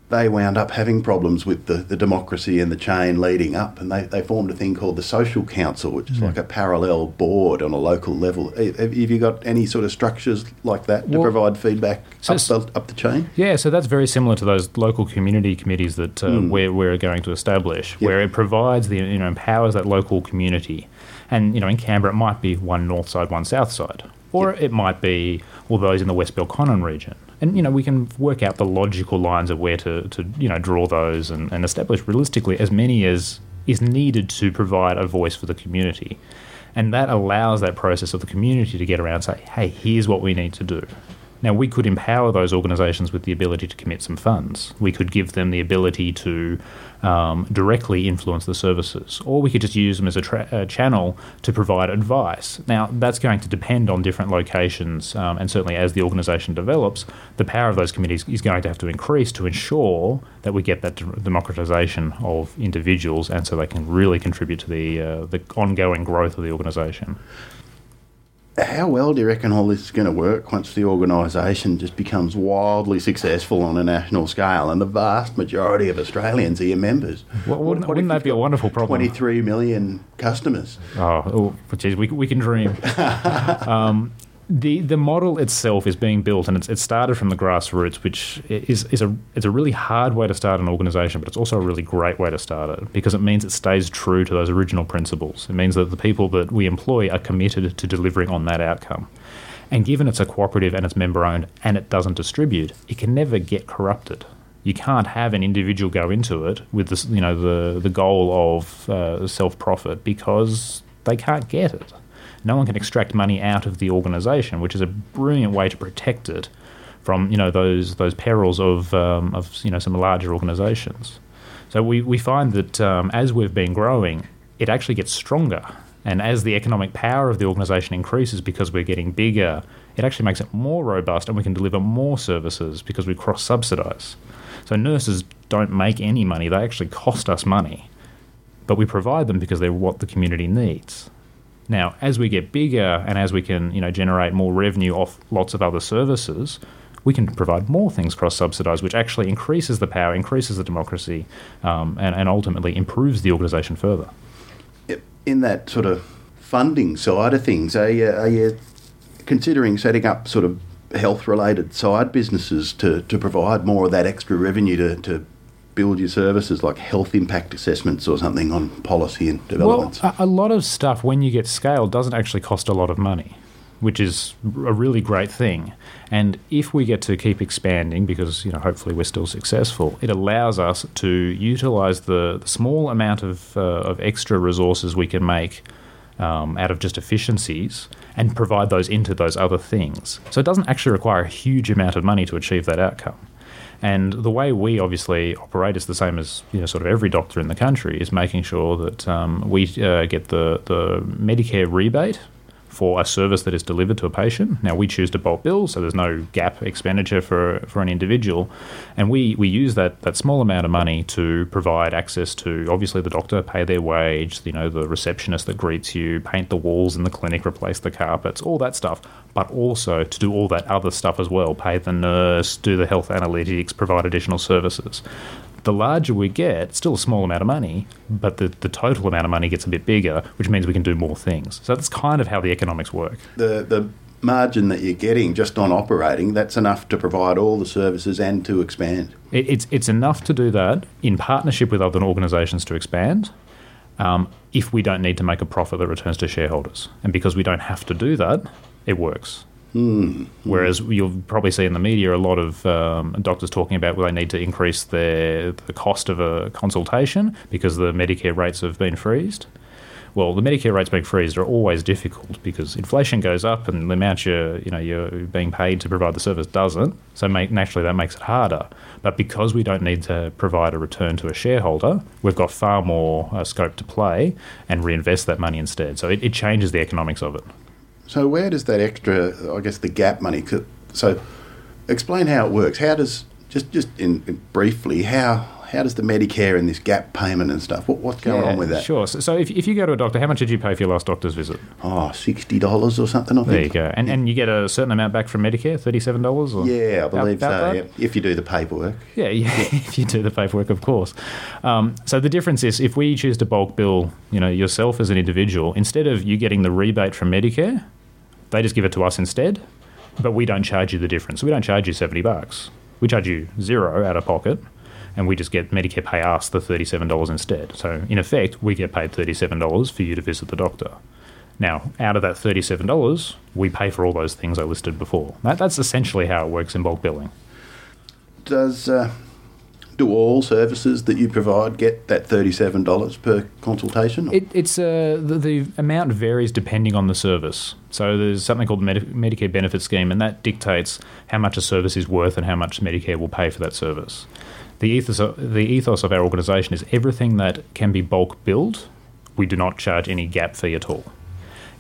they wound up having problems with the, the democracy and the chain leading up, and they, they formed a thing called the Social Council, which is mm. like a parallel board on a local level. Have, you got any sort of structures like that to well, provide feedback so up, the, up the chain? Yeah, so that's very similar to those local community committees that uh, mm. we're, we're going to establish, yep. where it provides the you know empowers that local community, and you know in Canberra it might be one north side, one south side, or yep. it might be all those in the West Belconnen region. And you know we can work out the logical lines of where to, to you know draw those and, and establish realistically as many as is needed to provide a voice for the community. And that allows that process of the community to get around and say hey here's what we need to do now, we could empower those organisations with the ability to commit some funds. We could give them the ability to um, directly influence the services, or we could just use them as a, tra- a, channel to provide advice. Now, that's going to depend on different locations, um, and certainly as the organisation develops, the power of those committees is going to have to increase to ensure that we get that democratisation of individuals, and so they can really contribute to the uh, the ongoing growth of the organisation how well do you reckon all this is going to work once the organisation just becomes wildly successful on a national scale and the vast majority of Australians are your members? Well, wouldn't, what wouldn't that be a wonderful problem? 23 million customers. Oh, oh geez, we, we can dream. [laughs] um, the the model itself is being built, and it's, it started from the grassroots, which is is a it's a really hard way to start an organisation, but it's also a really great way to start it because it means it stays true to those original principles. It means that the people that we employ are committed to delivering on that outcome. And given it's a cooperative and it's member owned and it doesn't distribute, it can never get corrupted. You can't have an individual go into it with this, you know, the the goal of uh, self profit because they can't get it no one can extract money out of the organisation, which is a brilliant way to protect it from you know those those perils of um, of you know some larger organisations. So we, we find that um, as we've been growing, it actually gets stronger, and as the economic power of the organisation increases because we're getting bigger, it actually makes it more robust, and we can deliver more services because we cross subsidise. So nurses don't make any money; they actually cost us money, but we provide them because they're what the community needs. Now, as we get bigger and as we can, you know, generate more revenue off lots of other services, we can provide more things cross-subsidised, which actually increases the power, increases the democracy, um, and, and ultimately improves the organisation further. In that sort of funding side of things, are you, are you considering setting up sort of health-related side businesses to, to provide more of that extra revenue to, to build your services like health impact assessments or something on policy and developments? Well, a, lot of stuff when you get scale doesn't actually cost a lot of money, which is a really great thing. And if we get to keep expanding, because you know hopefully we're still successful, it allows us to utilize the, the small amount of uh, of extra resources we can make. Um, out of just efficiencies and provide those into those other things. So it doesn't actually require a huge amount of money to achieve that outcome. And the way we obviously operate is the same as you know, sort of every doctor in the country is making sure that um, we uh, get the, the Medicare rebate for a service that is delivered to a patient. Now we choose to bulk bill, so there's no gap expenditure for for an individual, and we we use that that small amount of money to provide access to obviously the doctor, pay their wage, you know the receptionist that greets you, paint the walls in the clinic, replace the carpets, all that stuff, but also to do all that other stuff as well, pay the nurse, do the health analytics, provide additional services the larger we get, still a small amount of money, but the, the total amount of money gets a bit bigger, which means we can do more things. So that's kind of how the economics work. The, the margin that you're getting just on operating, that's enough to provide all the services and to expand. It, it's, it's enough to do that in partnership with other organisations to expand. Um, if we don't need to make a profit that returns to shareholders. And because we don't have to do that, it works. Mm. Whereas you'll probably see in the media a lot of um, doctors talking about well, they need to increase their the cost of a consultation because the Medicare rates have been freezed. Well, the Medicare rates being freezed are always difficult because inflation goes up and the amount you're, you know, you're being paid to provide the service doesn't. So make, naturally that makes it harder. But because we don't need to provide a return to a shareholder, we've got far more uh, scope to play and reinvest that money instead. So it, it changes the economics of it. So where does that extra, I guess, the gap money? So explain how it works. How does just just in, in briefly how how does the Medicare and this gap payment and stuff? What, what's going yeah, on with that? Sure. So, so, if, if you go to a doctor, how much did you pay for your last doctor's visit? Oh, sixty dollars or something. I think. There you go. And and you get a certain amount back from Medicare, thirty-seven dollars. Yeah, I believe so. Yeah. If you do the paperwork. Yeah, yeah. [laughs] if you do the paperwork, of course. Um, so the difference is, if we choose to bulk bill, you know, yourself as an individual, instead of you getting the rebate from Medicare they just give it to us instead, but we don't charge you the difference. We don't charge you 70 bucks. We charge you zero out of pocket, and we just get Medicare pay us the $37 instead. So, in effect, we get paid $37 for you to visit the doctor. Now, out of that $37, we pay for all those things I listed before. That, that's essentially how it works in bulk billing. Does uh, do all services that you provide get that thirty-seven dollars per consultation? It, it's uh, the, the, amount varies depending on the service. So there's something called the Medi- Medicare Benefit Scheme, and that dictates how much a service is worth and how much Medicare will pay for that service. The ethos of, the ethos of our organisation is everything that can be bulk billed, we do not charge any gap fee at all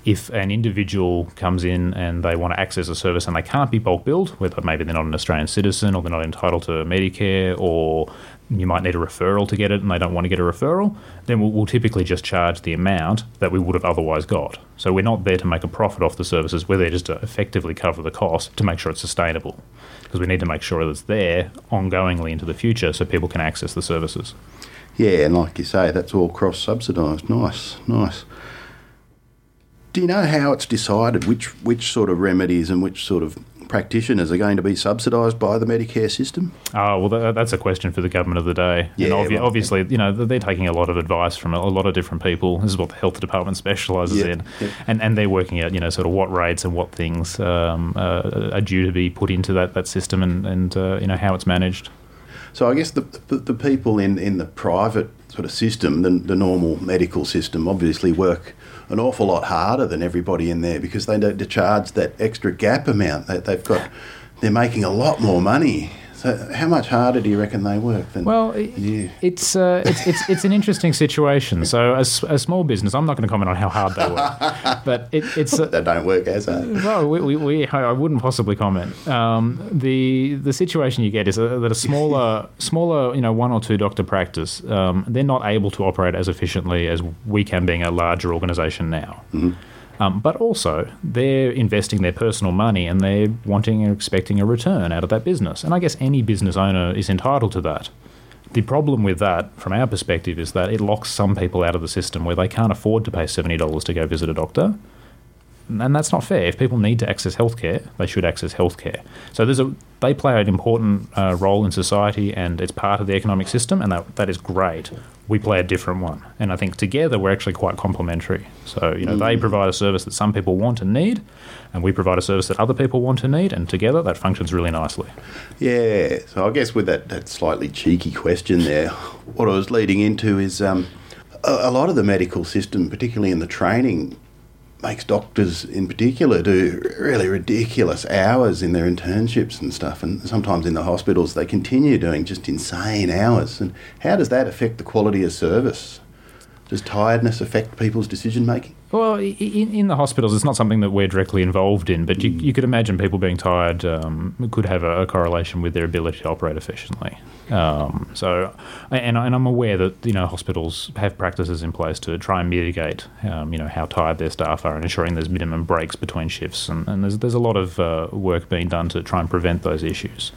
if an individual comes in and they want to access a service and they can't be bulk billed, whether maybe they're not an Australian citizen or they're not entitled to Medicare or you might need a referral to get it and they don't want to get a referral, then we'll, we'll, typically just charge the amount that we would have otherwise got. So we're not there to make a profit off the services, we're there just to effectively cover the cost to make sure it's sustainable. Because we need to make sure that it's there ongoingly into the future so people can access the services. Yeah, and like you say, that's all cross subsidised. Nice, nice. Do you know how it's decided which which sort of remedies and which sort of practitioners are going to be subsidised by the Medicare system? Oh, well, that, that's a question for the government of the day. Yeah, and obvi- well, obviously, you know, they're taking a lot of advice from a, lot of different people. This is what the health department specialises Yeah, in, yeah. and and they're working out, you know, sort of what rates and what things um, uh, are due to be put into that that system, and and uh, you know how it's managed. So I guess the, the, the people in, in the private sort of system, the, the normal medical system, obviously work an awful lot harder than everybody in there because they to charge that extra gap amount. They, they've got, they're making a lot more money. So how much harder do you reckon they work than? Well, i- Yeah. it's, uh, it's it's it's an interesting situation. So, as a small business, I'm not going to comment on how hard they work, but it, it's uh, [laughs] they don't work as hard. Well, we, we, we, I wouldn't possibly comment. Um, the the situation you get is a, that a smaller [laughs] smaller you know one or two doctor practice um, they're not able to operate as efficiently as we can being a larger organisation now. Um, but also, they're investing their personal money and they're wanting and expecting a return out of that business. And I guess any business owner is entitled to that. The problem with that, from our perspective, is that it locks some people out of the system where they can't afford to pay $70 to go visit a doctor. And that's not fair. If people need to access healthcare, they should access healthcare. So there's a they play an important uh, role in society, and it's part of the economic system, and that that is great. We play a different one, and I think together we're actually quite complementary. So you know they provide a service that some people want and need, and we provide a service that other people want and need, and together that functions really nicely. Yeah, so I guess with that, that slightly cheeky question there, what I was leading into is um, a, a lot of the medical system, particularly in the training, makes doctors in particular do really ridiculous hours in their internships and stuff. And sometimes in the hospitals, they continue doing just insane hours. And how does that affect the quality of service? Does tiredness affect people's decision making? Well, in, in the hospitals, it's not something that we're directly involved in, but you, you could imagine people being tired um, could have a, a correlation with their ability to operate efficiently. Um, so, and, and I'm aware that you know hospitals have practices in place to try and mitigate um, you know how tired their staff are and ensuring there's minimum breaks between shifts, and, and there's there's a lot of uh, work being done to try and prevent those issues.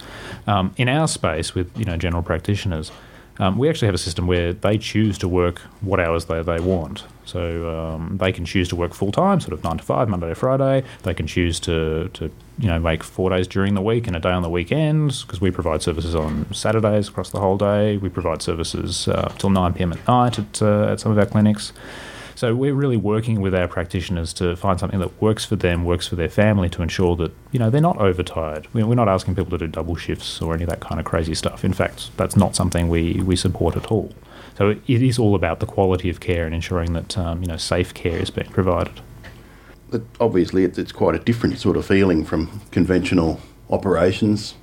Um, in our space, with you know general practitioners. Um, we actually have a system where they choose to work what hours they, they want. So um, they can choose to work full time, sort of nine to five, Monday to Friday. They can choose to, to you know make four days during the week and a day on the weekends because we provide services on Saturdays across the whole day. We provide services uh, till nine pm at night at uh, at some of our clinics. So we're really working with our practitioners to find something that works for them, works for their family, to ensure that you know they're not overtired. We- We're not asking people to do double shifts or any of that kind of crazy stuff. In fact, that's not something we, we support at all. So it is all about the quality of care and ensuring that um, you know safe care is being provided. But obviously, it's quite a different sort of feeling from conventional operations,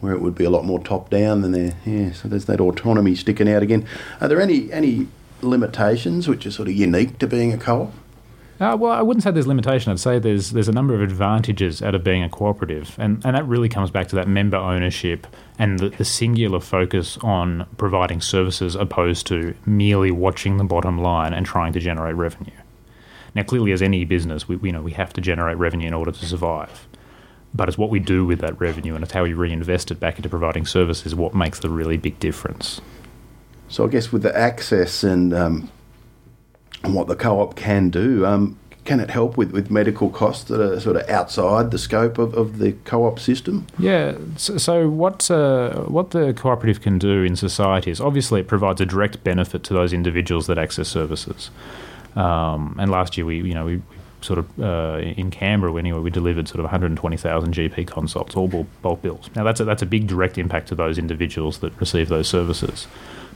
where it would be a lot more top down than there. Yeah, so there's that autonomy sticking out again. Are there any any limitations which are sort of unique to being a co-op? Uh, well, I wouldn't say there's limitation. I'd say there's there's a number of advantages out of being a cooperative, and, and that really comes back to that member ownership and the, the singular focus on providing services opposed to merely watching the bottom line and trying to generate revenue. Now, clearly, as any business, we we know we have to generate revenue in order to survive, but it's what we do with that revenue and it's how we reinvest it back into providing services what makes the really big difference. So I guess with the access and um, and what the co-op can do, um, can it help with, with medical costs that are sort of outside the scope of, of the co-op system? Yeah. So, so what uh, what the cooperative can do in society is obviously it provides a direct benefit to those individuals that access services. Um, and last year we you know we, sort of uh, in Canberra anyway we delivered sort of 120,000 GP consults, all bulk bills. Now that's a, that's a big direct impact to those individuals that receive those services.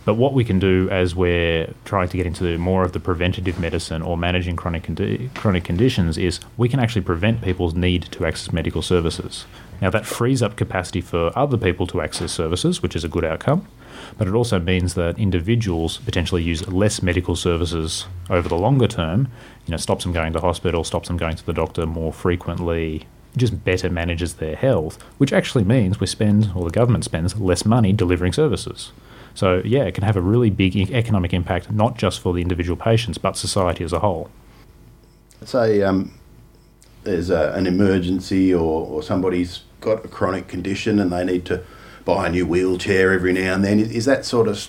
But what we can do as we're trying to get into more of the preventative medicine or managing chronic condi- chronic conditions is we can actually prevent people's need to access medical services. Now that frees up capacity for other people to access services, which is a good outcome. But it also means that individuals potentially use less medical services over the longer term. You know, stops them going to hospital, stops them going to the doctor more frequently, just better manages their health, which actually means we spend, or the government spends, less money delivering services. So, yeah, it can have a really big economic impact, not just for the individual patients, but society as a whole. Say um, there's a, an emergency or, or somebody's got a chronic condition and they need to buy a new wheelchair every now and then. Is that sort of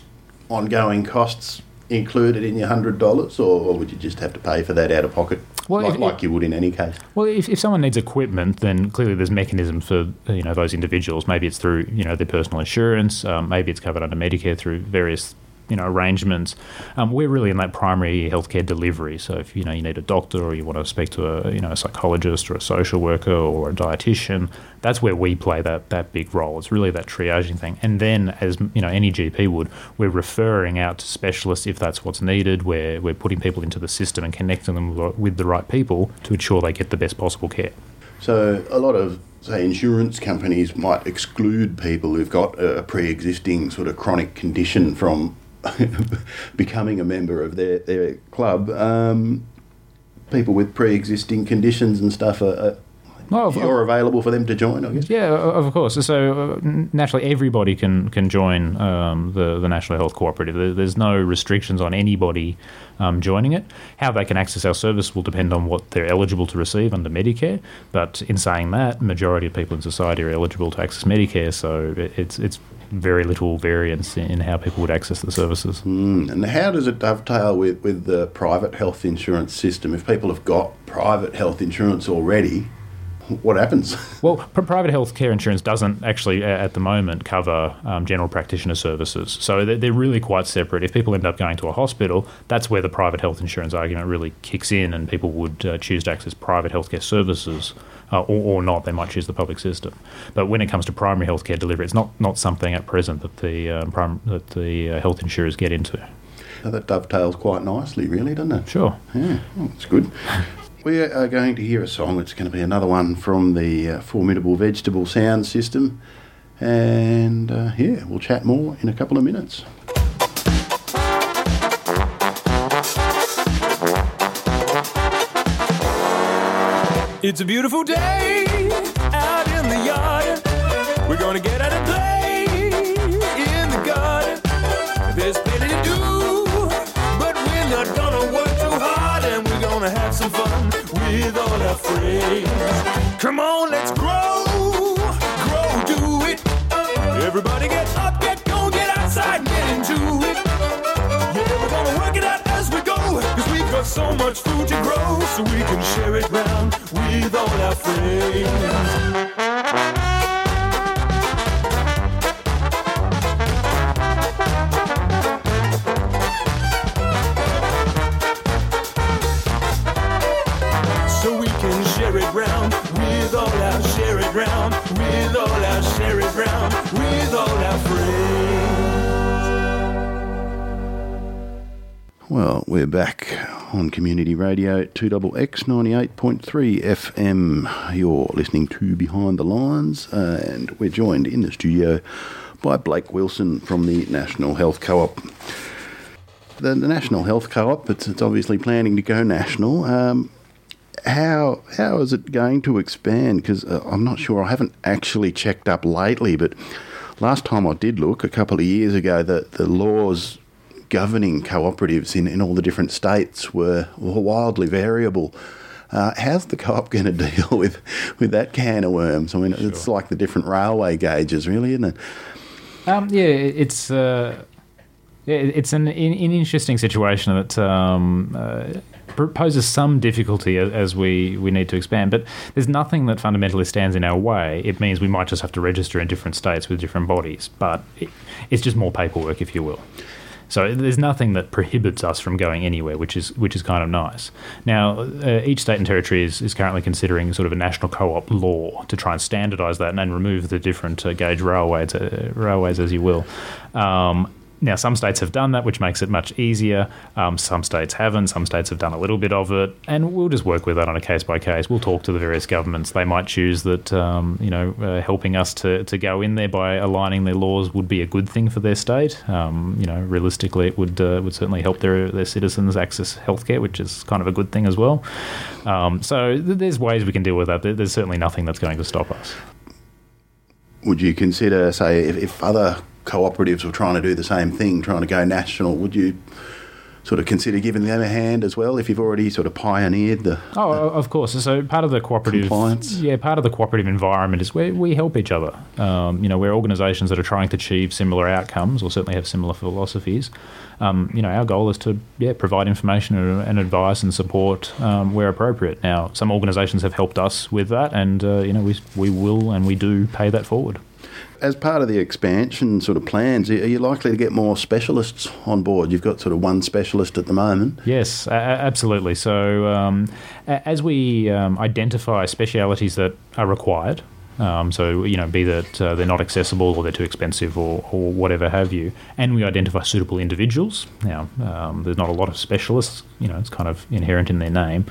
ongoing costs included in your hundred dollars, or, or would you just have to pay for that out of pocket? Well, like, if- like you would in any case. Well, if, if someone needs equipment, then clearly there's mechanisms for you know those individuals. Maybe it's through you know their personal insurance. Um, maybe it's covered under Medicare through various you know arrangements. Um, we're really in that primary healthcare delivery. So if you know you need a doctor or you want to speak to a you know a psychologist or a social worker or a dietitian, that's where we play that that big role. It's really that triaging thing. And then as you know any GP would, we're referring out to specialists if that's what's needed. We're we're putting people into the system and connecting them with, the right people to ensure they get the best possible care. So a lot of say insurance companies might exclude people who've got a pre-existing sort of chronic condition from [laughs] becoming a member of their their club. Um, people with pre-existing conditions and stuff are, are Well, you're available for them to join, I guess. Yeah, of course. So uh, naturally, everybody can can join um, the the National Health Cooperative. There's no restrictions on anybody um, joining it. How they can access our service will depend on what they're eligible to receive under Medicare. But in saying that, majority of people in society are eligible to access Medicare. So it- it's it's very little variance in how people would access the services. Mm, and how does it dovetail with, with the private health insurance system? If people have got private health insurance already, what happens? [laughs] Well, pr- private health care insurance doesn't actually, at the moment, cover um, general practitioner services. So they're, they're really quite separate. If people end up going to a hospital, that's where the private health insurance argument really kicks in, and people would uh, choose to access private healthcare services. Uh, or, or not, they might choose the public system. But when it comes to primary healthcare delivery, it's not, not something at present that the um, prim- that the uh, health insurers get into. So that dovetails quite nicely, really, doesn't it? Sure. Yeah, well, that's good. [laughs] We are going to hear a song. It's going to be another one from the uh, formidable vegetable sound system. And uh, yeah, we'll chat more in a couple of minutes. It's a beautiful day out in the yard. We're gonna get out and play in the garden. There's plenty to do, but we're not gonna work too hard, and we're gonna have some fun with all our friends. Come on, let's grow, grow, do it. Everybody get up, get going, get outside, get into it. Got so much food to grow. So we can share it round with all our friends. So we can share it with all our share it round with all our share it round with all our Well, we're back on Community Radio 2XX 98.3 FM. You're listening to Behind the Lines, and we're joined in the studio by Blake Wilson from the National Health Co-op. The, the National Health Co-op, it's, it's obviously planning to go national. Um, how how is it going to expand? Because uh, I'm not sure. I haven't actually checked up lately, but last time I did look, a couple of years ago, the the laws governing cooperatives in, in all the different states were, were wildly variable. Uh, how's the co-op [laughs] going to deal with with that can of worms? I mean, it's like the different railway gauges, really, isn't it? Um, yeah, it's uh, it's an, an interesting situation that um, uh, poses some difficulty as we, we need to expand. But there's nothing that fundamentally stands in our way. It means we might just have to register in different states with different bodies, but it, it's just more paperwork, if you will. So there's nothing that prohibits us from going anywhere, which is which is kind of nice. Now, uh, each state and territory is, is currently considering sort of a national co-op law to try and standardise that and, remove the different uh, gauge railways, uh, railways as you will. Um, now, some states have done that, which makes it much easier. Um, some states haven't. Some states have done a little bit of it, and we'll just work with that on a case by case. We'll talk to the various governments. They might choose that um, you know uh, helping us to, to go in there by aligning their laws would be a good thing for their state. Um, you know, realistically, it would uh, would certainly help their their citizens access healthcare, which is kind of a good thing as well. Um, so th- there's ways we can deal with that. There's certainly nothing that's going to stop us. Would you consider, say, if, if other cooperatives were trying to do the same thing, trying to go national, would you sort of consider giving them a hand as well if you've already sort of pioneered the. Oh, of course. So part of the cooperative Compliance. yeah, part of the cooperative environment is where we help each other. Um, you know, we're organisations that are trying to achieve similar outcomes, or certainly have similar philosophies. Um, you know, our goal is to yeah provide information and, and advice and support um, where appropriate. Now, some organisations have helped us with that, and uh, you know, we we will and we do pay that forward. As part of the expansion sort of plans, are you likely to get more specialists on board? You've got sort of one specialist at the moment. Yes, absolutely. So, um, as we um, identify specialities that are required, um, so you know, be that uh, they're not accessible or they're too expensive or, or whatever have you, and we identify suitable individuals. Now, um, there's not a lot of specialists. You know, it's kind of inherent in their name,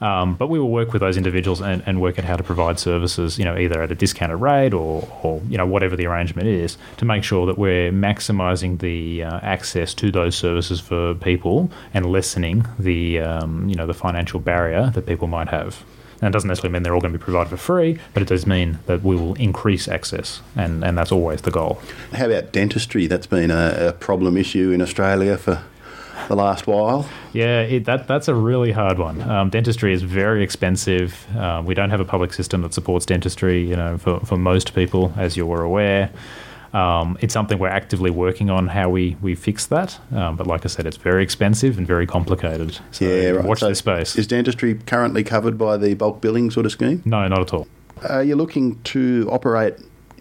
um, but we will work with those individuals and, and work at how to provide services. You know, either at a discounted rate or, or you know, whatever the arrangement is, to make sure that we're maximising the uh, access to those services for people and lessening the um, you know the financial barrier that people might have. And it doesn't necessarily mean they're all going to be provided for free, but it does mean that we will increase access, and, and that's always the goal. How about dentistry? That's been a, a problem issue in Australia for the last while. Yeah, it, that that's a really hard one. Um, dentistry is very expensive. Uh, we don't have a public system that supports dentistry. You know, for, for most people, as you were aware, um, it's something we're actively working on how we we fix that. Um, but like I said, it's very expensive and very complicated. So yeah, right. watch So this space. Is dentistry currently covered by the bulk billing sort of scheme? no, not at all. Are you looking to operate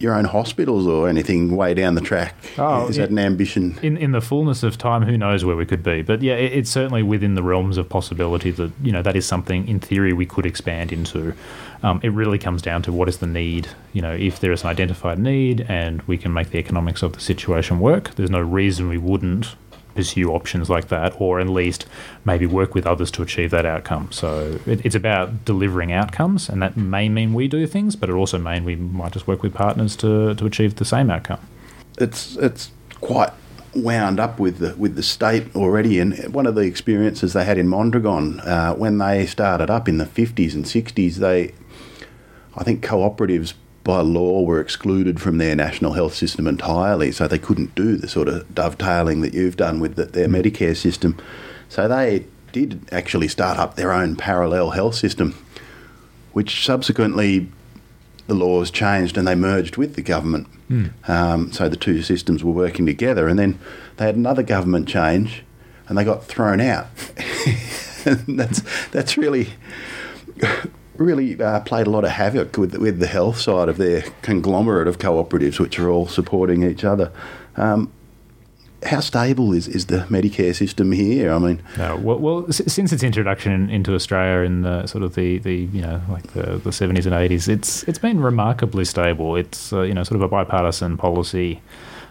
your own hospitals or anything way down the track? Oh, is that an ambition? in in the fullness of time, who knows where we could be? But yeah, it, it's certainly within the realms of possibility that you know that is something in theory we could expand into. Um, it really comes down to what is the need. You know, if there is an identified need and we can make the economics of the situation work, there's no reason we wouldn't pursue options like that, or at least maybe work with others to achieve that outcome. So it, it's about delivering outcomes, and that may mean we do things, but it also may mean we might just work with partners to to achieve the same outcome. it's it's quite wound up with the with the state already. And one of the experiences they had in Mondragon uh, when they started up in the fifties and sixties, they I think cooperatives by law were excluded from their national health system entirely, so they couldn't do the sort of dovetailing that you've done with the, their Medicare system. So they did actually start up their own parallel health system, which subsequently the laws changed and they merged with the government. Um, so the two systems were working together, and then they had another government change, and they got thrown out. and [laughs] that's that's really really uh, played a lot of havoc with with the health side of their conglomerate of cooperatives, which are all supporting each other. Um, how stable is, is the Medicare system here? I mean, No, well, well since its introduction in, into Australia in the sort of the, the you know like the the seventies and eighties, it's it's been remarkably stable. It's uh, you know sort of a bipartisan policy,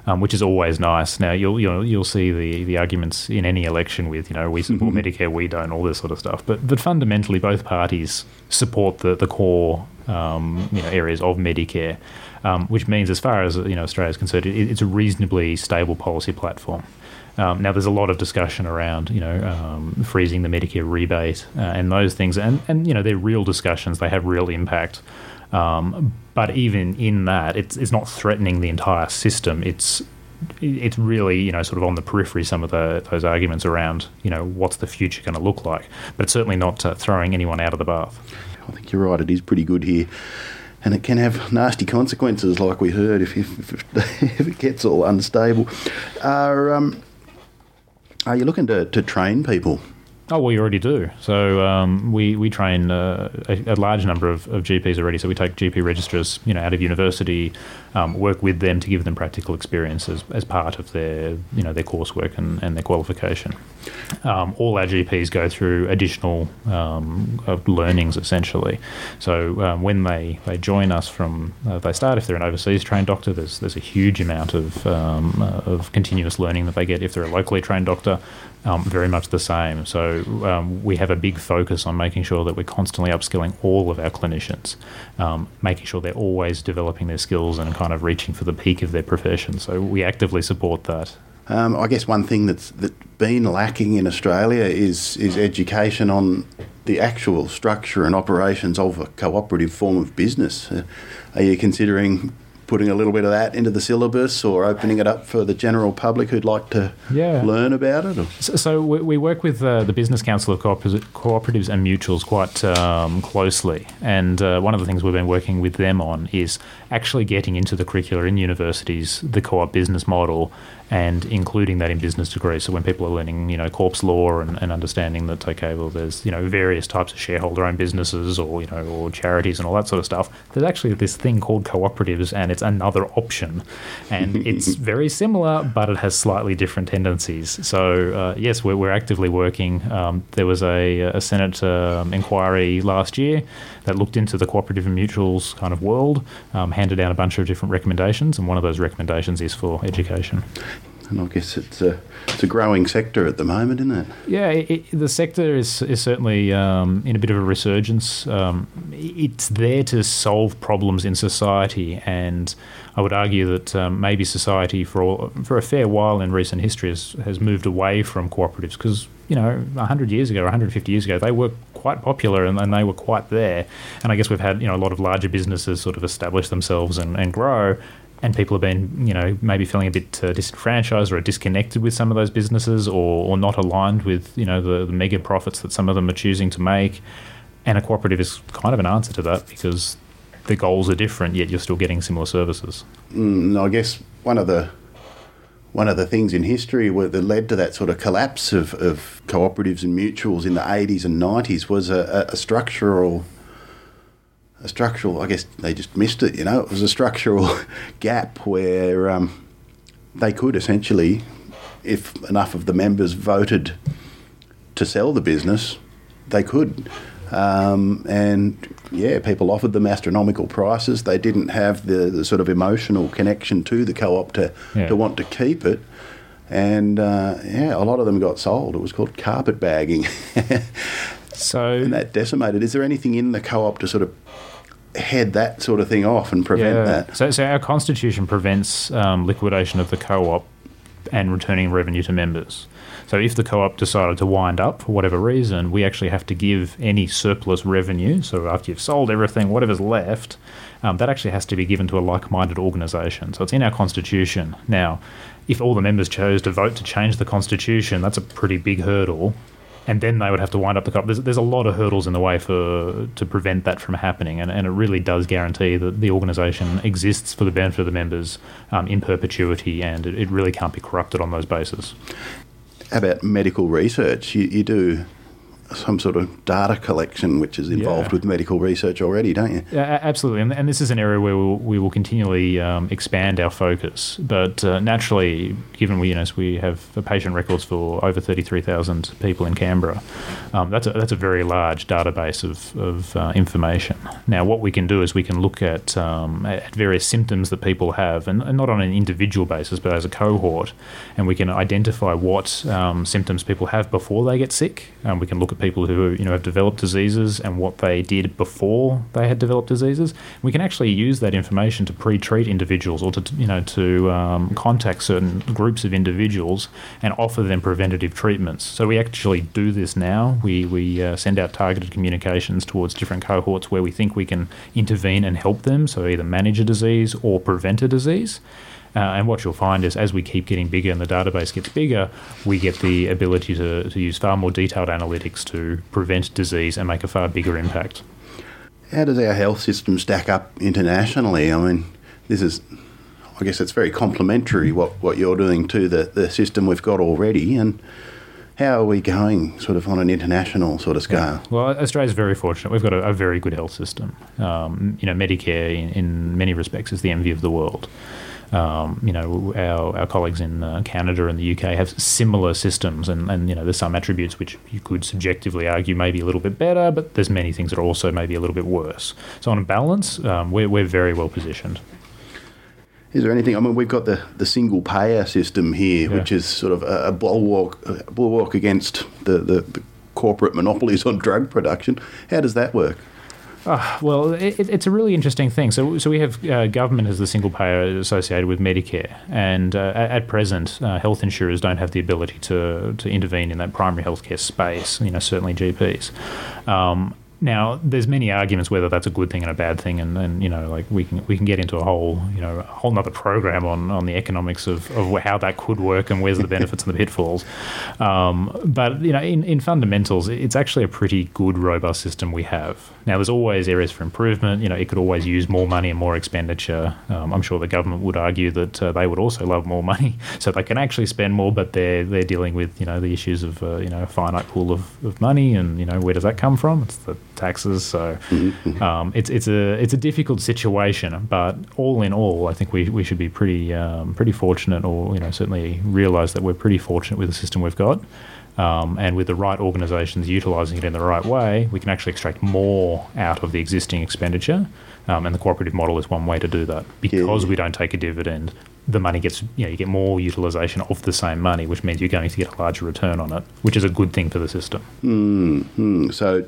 um, which is always nice. Now you'll you'll you'll see the, the arguments in any election with you know we support [laughs] Medicare, we don't, all this sort of stuff. But but fundamentally, both parties support the the core um, you know areas of Medicare. Um, which means, as far as you know, Australia is concerned, it, it's a reasonably stable policy platform. Um, now, there's a lot of discussion around, you know, um, freezing the Medicare rebate uh, and those things, and and you know, they're real discussions. They have real impact. Um, but even in that, it's it's not threatening the entire system. It's it's really you know sort of on the periphery some of the those arguments around you know what's the future going to look like. But it's certainly not uh, throwing anyone out of the bath. I think you're right. It is pretty good here, and it can have nasty consequences, like we heard, if if, if, [laughs] it gets all unstable. Are um, are you looking to, to train people? Oh, we already do. So um, we we train uh, a, a large number of, of GPs already. So we take GP registrars, you know, out of university, um, work with them to give them practical experience as, as part of their you know their coursework and, and their qualification. Um, all our GPs go through additional um, uh, learnings essentially. So um, when they, they join us from uh, they start if they're an overseas trained doctor, there's there's a huge amount of um, uh, of continuous learning that they get. If they're a locally trained doctor, um, very much the same. So um, we have a big focus on making sure that we're constantly upskilling all of our clinicians, um, making sure they're always developing their skills and kind of reaching for the peak of their profession. So we actively support that. Um, I guess one thing that's that been lacking in Australia is is education on the actual structure and operations of a cooperative form of business. Uh, are you considering putting a little bit of that into the syllabus or opening it up for the general public who'd like to Yeah. learn about it? So, so we, we work with uh, the Business Council of Cooper- Cooperatives and Mutuals quite um, closely, and uh, one of the things we've been working with them on is actually getting into the curricula in universities the co-op business model and including that in business degrees. So when people are learning, you know, corps law and, and understanding that okay, well, there's you know various types of shareholder-owned businesses or you know or charities and all that sort of stuff. There's actually this thing called cooperatives, and it's another option, and [laughs] it's very similar, but it has slightly different tendencies. So uh, yes, we're, we're actively working. Um, there was a, a Senate um, inquiry last year that looked into the cooperative and mutuals kind of world, um, handed down a bunch of different recommendations, and one of those recommendations is for education. And I guess it's a it's a growing sector at the moment, isn't it? Yeah, it, it, the sector is, is certainly um, in a bit of a resurgence. Um, it's there to solve problems in society, and I would argue that um, maybe society for all, for a fair while in recent history has, has moved away from cooperatives because you know 100 years ago, 150 years ago, they were quite popular and, and they were quite there. And I guess we've had you know a lot of larger businesses sort of establish themselves and, and grow and people have been, you know, maybe feeling a bit uh, disenfranchised or disconnected with some of those businesses, or, or not aligned with, you know, the, the mega profits that some of them are choosing to make. And a cooperative is kind of an answer to that because the goals are different, yet you're still getting similar services. Mm, I guess one of the one of the things in history that led to that sort of collapse of, of cooperatives and mutuals in the 80s and 90s was a, a, a structural a structural I guess they just missed it you know? It was a structural [laughs] gap where um, they could essentially if enough of the members voted to sell the business they could. Um, and yeah, people offered them astronomical prices. They didn't have the, the sort of emotional connection to the co-op to, Yeah. to want to keep it. And uh, yeah, a lot of them got sold. It was called carpet bagging, [laughs] So and that decimated. Is there anything in the co-op to sort of head that sort of thing off and prevent that? So, so our constitution prevents um, liquidation of the co-op and returning revenue to members. So if the co-op decided to wind up for whatever reason, we actually have to give any surplus revenue. So after you've sold everything, whatever's left, um, that actually has to be given to a like-minded organisation. So it's in our constitution now. If all the members chose to vote to change the constitution, that's a pretty big hurdle and then they would have to wind up the cup. There's, there's a lot of hurdles in the way for to prevent that from happening, and, and it really does guarantee that the organisation exists for the benefit of the members um, in perpetuity, and it, it really can't be corrupted on those bases. About medical research? You, you do some sort of data collection which is involved Yeah. with medical research already, don't you? Yeah, absolutely, and, and this is an area where we'll, we will continually um, expand our focus. But uh, naturally, given we you know we have patient records for over thirty three thousand people in Canberra, um, that's a, that's a very large database of, of uh, information. Now, what we can do is we can look at um, at various symptoms that people have, and, and not on an individual basis, but as a cohort, and we can identify what um, symptoms people have before they get sick. Um, we can look at people who you know have developed diseases and what they did before they had developed diseases. We can actually use that information to pre-treat individuals or to you know to um, contact certain groups of individuals and offer them preventative treatments. So we actually do this now. We we uh, send out targeted communications towards different cohorts where we think we can intervene and help them. So either manage a disease or prevent a disease. Uh, and what you'll find is as we keep getting bigger and the database gets bigger, we get the ability to, to use far more detailed analytics to prevent disease and make a far bigger impact. How does our health system stack up internationally? I mean, this is, I guess it's very complementary what, what you're doing to the, the system we've got already. And how are we going sort of on an international sort of scale? Well, Australia's very fortunate. We've got a, a very good health system. Um, you know, Medicare in, in many respects is the envy of the world. Um, you know, our, our colleagues in uh, Canada and the UK have similar systems, and, and you know, there's some attributes which you could subjectively argue maybe a little bit better, but there's many things that are also maybe a little bit worse. So on balance, um, we're, we're very well positioned. Is there anything? I mean, we've got the, the single payer system here, Yeah. which is sort of a, a bulwark, a bulwark against the, the, the corporate monopolies on drug production. How does that work? Ah, well, it- it's a really interesting thing. So, so we have uh, government as the single payer associated with Medicare, and uh, at, at present, uh, health insurers don't have the ability to to intervene in that primary healthcare space. You know, certainly GPs. Um, Now, there's many arguments whether that's a good thing and a bad thing, and, and you know, like we can we can get into a whole you know a whole other program on, on the economics of, of how that could work and where's the benefits and the pitfalls. Um, but you know, in, in fundamentals, it's actually a pretty good, robust system we have. Now, there's always areas for improvement. You know, it could always use more money and more expenditure. Um, I'm sure the government would argue that uh, they would also love more money, [laughs] so they can actually spend more, but they're they're dealing with you know the issues of uh, you know a finite pool of, of money, and you know where does that come from? It's the taxes. So um, it's it's a it's a difficult situation, but all in all, I think we, we should be pretty um, pretty fortunate, or you know certainly realise that we're pretty fortunate with the system we've got. Um, and with the right organisations utilising it in the right way, we can actually extract more out of the existing expenditure. Um, and the cooperative model is one way to do that because Yeah. we don't take a dividend. The money gets, you know, you get more utilisation of the same money, which means you're going to get a larger return on it, which is a good thing for the system. Hmm, so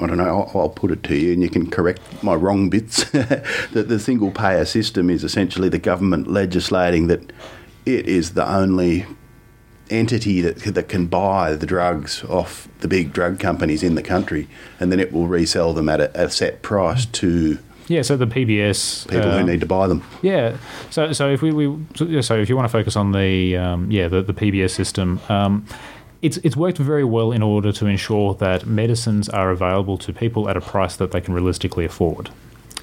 I don't know. I'll, I'll put it to you, and you can correct my wrong bits. [laughs] that the single payer system is essentially the government legislating that it is the only entity that that can buy the drugs off the big drug companies in the country, and then it will resell them at a, a set price to Yeah, so the PBS people who um, need to buy them. Yeah. So so if we, we so if you want to focus on the um, yeah the, the PBS system, um, it's it's worked very well in order to ensure that medicines are available to people at a price that they can realistically afford.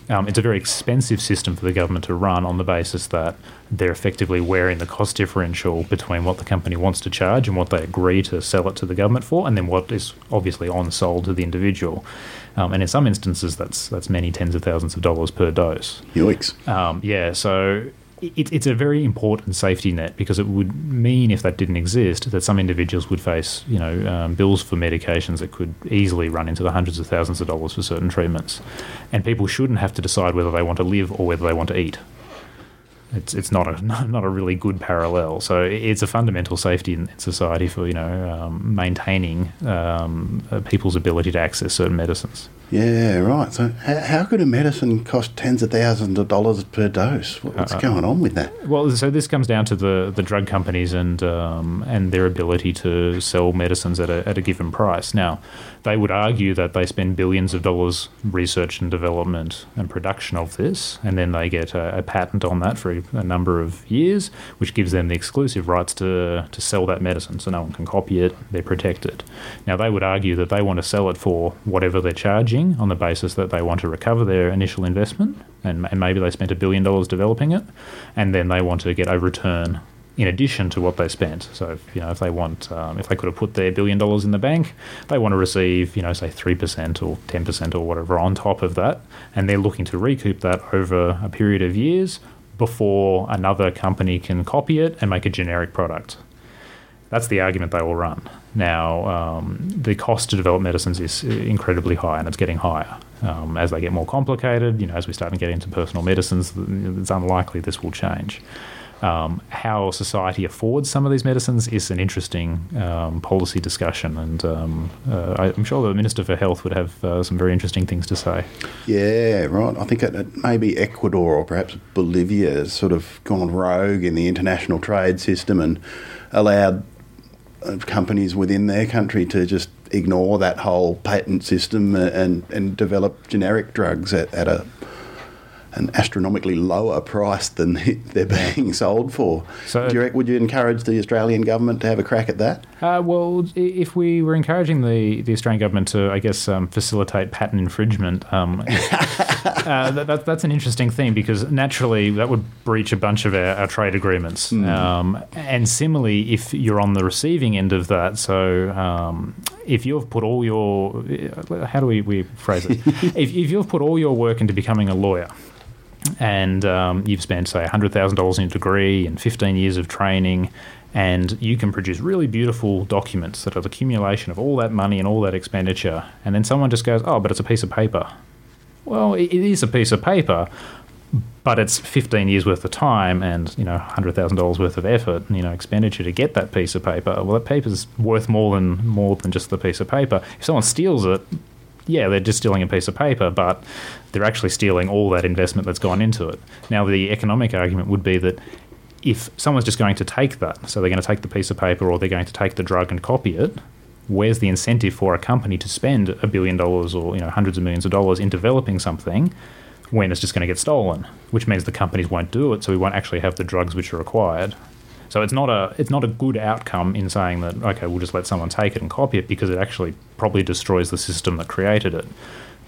Um, it's a very expensive system for the government to run on the basis that they're effectively wearing the cost differential between what the company wants to charge and what they agree to sell it to the government for, and then what is obviously on sold to the individual. Um, and in some instances, that's that's many tens of thousands of dollars per dose. Yoicks. Um, yeah, so it, it's a very important safety net because it would mean if that didn't exist that some individuals would face you know um, bills for medications that could easily run into the hundreds of thousands of dollars for certain treatments, and people shouldn't have to decide whether they want to live or whether they want to eat. It's it's not a [laughs] not a really good parallel. So it's a fundamental safety in society for you know um, maintaining um, uh, people's ability to access certain medicines. Yeah, right. So how, how could a medicine cost tens of thousands of dollars per dose? What's Uh, going on with that? Well, so this comes down to the, the drug companies and um, and their ability to sell medicines at a, at a given price. Now, they would argue that they spend billions of dollars research and development and production of this, and then they get a, a patent on that for a, a number of years, which gives them the exclusive rights to to sell that medicine, so no one can copy it. They're protected. Now, they would argue that they want to sell it for whatever they're charging on the basis that they want to recover their initial investment, and, and maybe they spent a billion dollars developing it, and then they want to get a return in addition to what they spent. So, you know, if they want, um, if they could have put their billion dollars in the bank, they want to receive, you know, say three percent or ten percent or whatever on top of that, and they're looking to recoup that over a period of years before another company can copy it and make a generic product. That's the argument they will run. Now, um, the cost to develop medicines is incredibly high, and it's getting higher um, as they get more complicated. You know, as we start to get into personal medicines, it's unlikely this will change. Um, how society affords some of these medicines is an interesting um, policy discussion, and um, uh, I'm sure the Minister for Health would have uh, some very interesting things to say. Yeah, right. I think it, it maybe Ecuador or perhaps Bolivia has sort of gone rogue in the international trade system and allowed uh, companies within their country to just ignore that whole patent system and, and, and develop generic drugs at, at a an astronomically lower price than [laughs] they're being sold for. So- you, would you encourage the Australian government to have a crack at that? Uh, well, if we were encouraging the, the Australian government to, I guess, um, facilitate patent infringement, um, [laughs] uh, that, that, that's an interesting thing because naturally that would breach a bunch of our, our trade agreements. Um, and similarly, if you're on the receiving end of that, so um, if you've put all your, how do we, we phrase it? [laughs] if, if you've put all your work into becoming a lawyer, and um, you've spent say $100,000 in a degree and 15 years of training and you can produce really beautiful documents that are the accumulation of all that money and all that expenditure. And then someone just goes oh but it's a piece of paper. Well it is a piece of paper but it's 15 years worth of time and you know $100,000 worth of effort and you know expenditure to get that piece of paper. Well that paper's worth more than more than just the piece of paper. If someone steals it yeah, they're just stealing a piece of paper, but they're actually stealing all that investment that's gone into it. Now, the economic argument would be that if someone's just going to take that, so they're going to take the piece of paper or they're going to take the drug and copy it, where's the incentive for a company to spend a billion dollars or you know hundreds of millions of dollars in developing something when it's just going to get stolen, which means the companies won't do it, so we won't actually have the drugs which are required. So it's not a it's not a good outcome in saying that okay we'll just let someone take it and copy it because it actually probably destroys the system that created it.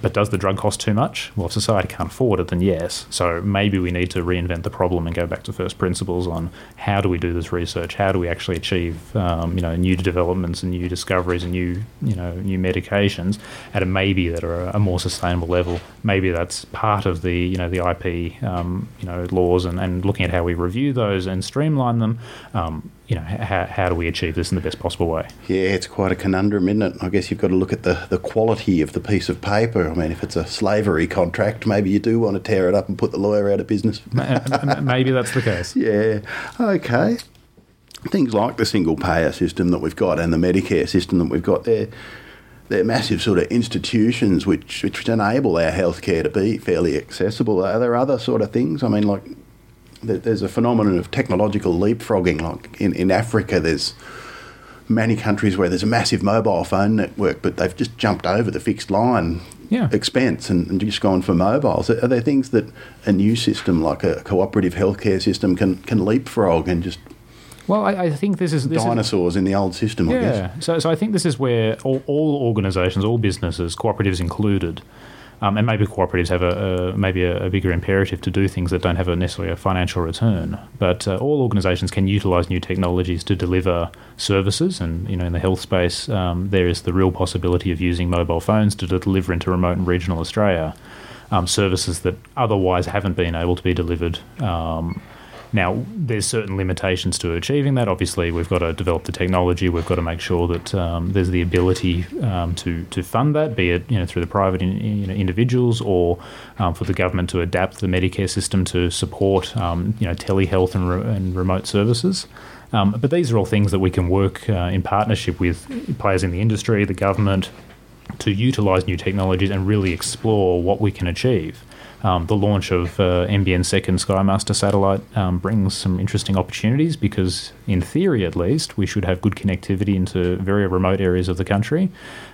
But does the drug cost too much? Well, if society can't afford it, then yes. So maybe we need to reinvent the problem and go back to first principles on how do we do this research? How do we actually achieve, um, you know, new developments and new discoveries and new, you know, new medications at a maybe that are a more sustainable level? Maybe that's part of the, you know, the IP, um, you know, laws and, and looking at how we review those and streamline them. Um, you know, how, how do we achieve this in the best possible way? Yeah, it's quite a conundrum, isn't it? I guess you've got to look at the, the quality of the piece of paper. I mean, if it's a slavery contract, maybe you do want to tear it up and put the lawyer out of business. [laughs] maybe that's the case. Yeah, okay. Things like the single payer system that we've got and the Medicare system that we've got there. They're massive sort of institutions which, which enable our healthcare to be fairly accessible. Are there other sort of things? I mean, like there's a phenomenon of technological leapfrogging. Like in, in Africa, there's many countries where there's a massive mobile phone network, but they've just jumped over the fixed line yeah. expense and, and, just gone for mobiles. Are there things that a new system like a cooperative healthcare system can, can leapfrog and just well, I, I, think this is this dinosaurs is, in the old system. Yeah, so so I think this is where all, all organisations, all businesses, cooperatives included, um, and maybe cooperatives have a, a maybe a, a, bigger imperative to do things that don't have a necessarily a financial return. But uh, all organisations can utilise new technologies to deliver services, and you know in the health space, um, there is the real possibility of using mobile phones to deliver into remote and regional Australia um, services that otherwise haven't been able to be delivered. Now, there's certain limitations to achieving that. Obviously, we've got to develop the technology. We've got to make sure that um, there's the ability um, to to fund that, be it you know through the private in, you know, individuals or um, for the government to adapt the Medicare system to support um, you know telehealth and, re- and remote services. Um, but these are all things that we can work uh, in partnership with players in the industry, the government, to utilise new technologies and really explore what we can achieve. Um, the launch of uh, NBN's second Sky Muster satellite um, brings some interesting opportunities because, in theory at least, we should have good connectivity into very remote areas of the country.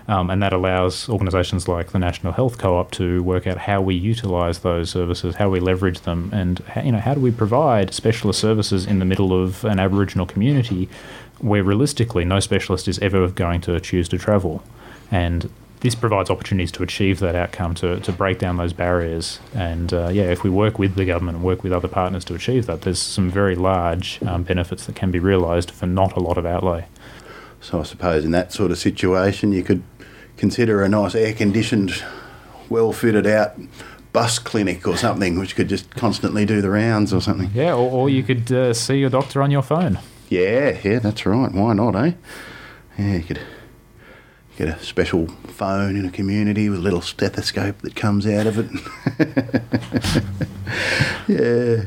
Um, and that allows organisations like the National Health Co-op to work out how we utilise those services, how we leverage them, and you know how do we provide specialist services in the middle of an Aboriginal community where realistically no specialist is ever going to choose to travel. And this provides opportunities to achieve that outcome, to, to break down those barriers. And uh, yeah, if we work with the government and work with other partners to achieve that, there's some very large um, benefits that can be realised for not a lot of outlay. So I suppose in that sort of situation, you could consider a nice air conditioned, well fitted out bus clinic or something, which could just constantly do the rounds or something. Yeah, or, or you could uh, see your doctor on your phone. Yeah, yeah, that's right. Why not, eh? Yeah, you could get a special phone in a community with a little stethoscope that comes out of it. [laughs] yeah.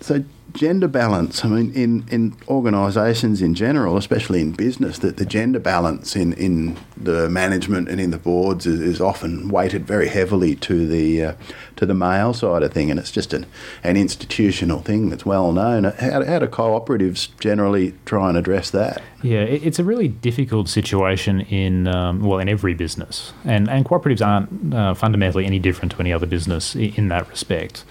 So gender balance. I mean, in, in organisations in general, especially in business, that the gender balance in, in the management and in the boards is, is often weighted very heavily to the uh, to the male side of thing, and it's just an, an institutional thing that's well known. How, how do cooperatives generally try and address that? Yeah, it's a really difficult situation in um, well in every business, and and cooperatives aren't uh, fundamentally any different to any other business in that respect.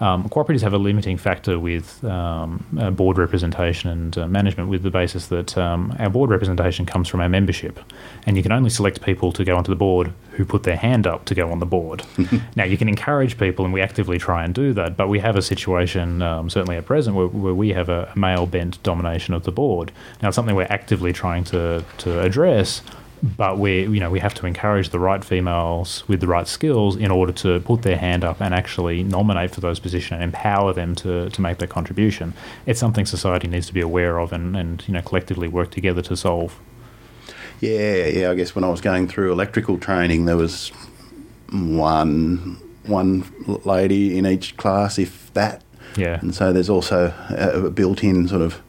Um, cooperatives have a limiting factor with um, uh, board representation and uh, management with the basis that um, our board representation comes from our membership. And you can only select people to go onto the board who put their hand up to go on the board. [laughs] now, you can encourage people, and we actively try and do that, but we have a situation, um, certainly at present, where, where we have a male bent domination of the board. Now, it's something we're actively trying to, to address but we you know we have to encourage the right females with the right skills in order to put their hand up and actually nominate for those positions and empower them to, to make their contribution. It's something society needs to be aware of and, and you know collectively work together to solve. Yeah, yeah. I guess when I was going through electrical training, there was one one lady in each class, if that. Yeah. And so there's also a built-in sort of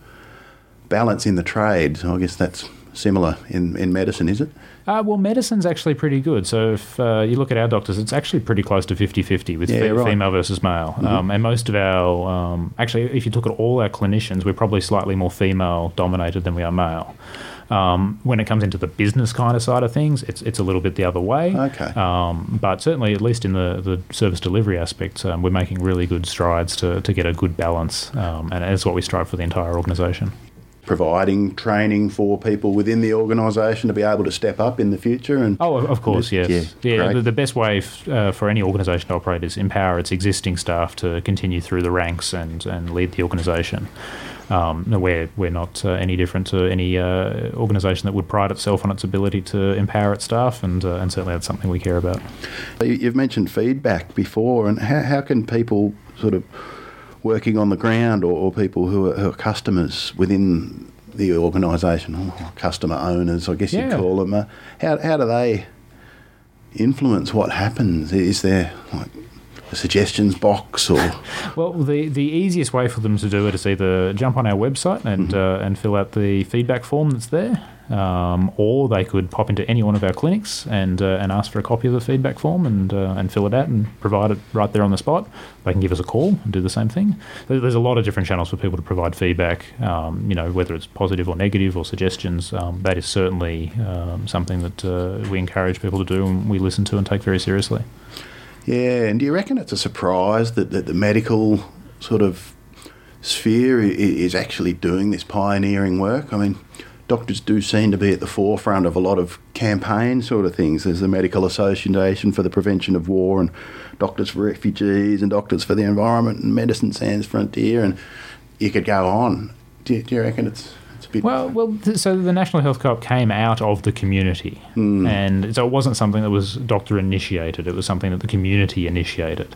balance in the trade. So I guess that's similar in, in medicine, is it? Uh, well, medicine's actually pretty good. So if uh, you look at our doctors, it's actually pretty close to 50 50 with yeah, fe- right. female versus male. Mm-hmm. Um, and most of our, um, actually, if you look at all our clinicians, we're probably slightly more female dominated than we are male. Um, when it comes into the business kind of side of things, it's it's a little bit the other way. Okay. Um, but certainly, at least in the, the service delivery aspect, um, we're making really good strides to, to get a good balance, um, and that's what we strive for the entire organisation. Providing training for people within the organisation to be able to step up in the future and Oh, of course, yes. yeah, Yeah, the, the best way f- uh, for any organisation to operate is empower its existing staff to continue through the ranks and, and lead the organisation. Um, we're, we're not uh, any different to any uh, organisation that would pride itself on its ability to empower its staff, and, uh, and certainly that's something we care about. You- You've mentioned feedback before, and how, how can people sort of working on the ground or, or people who are, who are customers within the organisation, or customer owners, I guess you'd call them, uh, how, how do they influence what happens? Is there like a suggestions box or [laughs] Well, the, the easiest way for them to do it is either jump on our website and uh, and fill out the feedback form that's there, um, or they could pop into any one of our clinics and uh, and ask for a copy of the feedback form and uh, and fill it out and provide it right there on the spot. They can give us a call and do the same thing. There's a lot of different channels for people to provide feedback. Um, you know, whether it's positive or negative or suggestions. Um, that is certainly um, something that uh, we encourage people to do and we listen to and take very seriously. Yeah, and do you reckon it's a surprise that, that the medical sort of sphere is actually doing this pioneering work? I mean, doctors do seem to be at the forefront of a lot of campaign sort of things. There's the Medical Association for the Prevention of War, and Doctors for Refugees, and Doctors for the Environment, and Medicine Sans Frontier, and you could go on. Do you, do you reckon it's, bit. Well, well. So the National Health Co-op came out of the community, and so it wasn't something that was doctor initiated. It was something that the community initiated.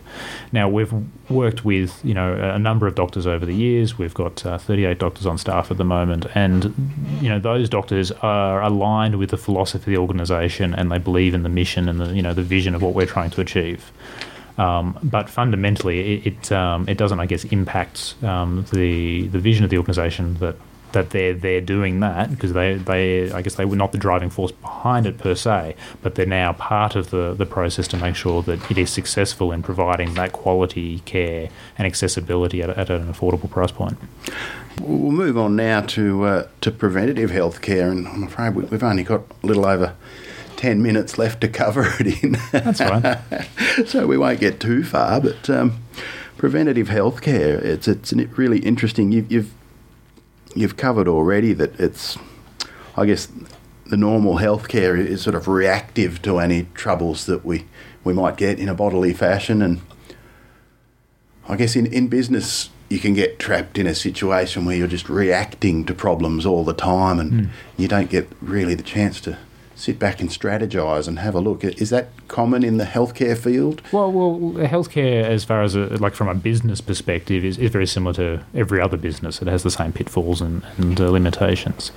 Now we've worked with you know a number of doctors over the years. We've got uh, 38 doctors on staff at the moment, and you know those doctors are aligned with the philosophy of the organisation, and they believe in the mission and the you know the vision of what we're trying to achieve. Um, but fundamentally, it it, um, it doesn't, I guess, impact um, the the vision of the organisation that that they're they're doing that because they, they I guess they were not the driving force behind it per se, but they're now part of the, the process to make sure that it is successful in providing that quality care and accessibility at, at an affordable price point. We'll move on now to uh, to preventative health care, and I'm afraid we- we've only got a little over 10 minutes left to cover it in. That's fine. [laughs] so we won't get too far, but um, preventative health care, it's, it's really interesting. You've, you've, you've covered already that it's, I guess, the normal healthcare is sort of reactive to any troubles that we, we might get in a bodily fashion. And I guess in, in business, you can get trapped in a situation where you're just reacting to problems all the time and hmm. you don't get really the chance to sit back and strategize and have a look. Is that common in the healthcare field? Well, well, healthcare, as far as a, like from a business perspective, is, is very similar to every other business. It has the same pitfalls and, and uh, limitations.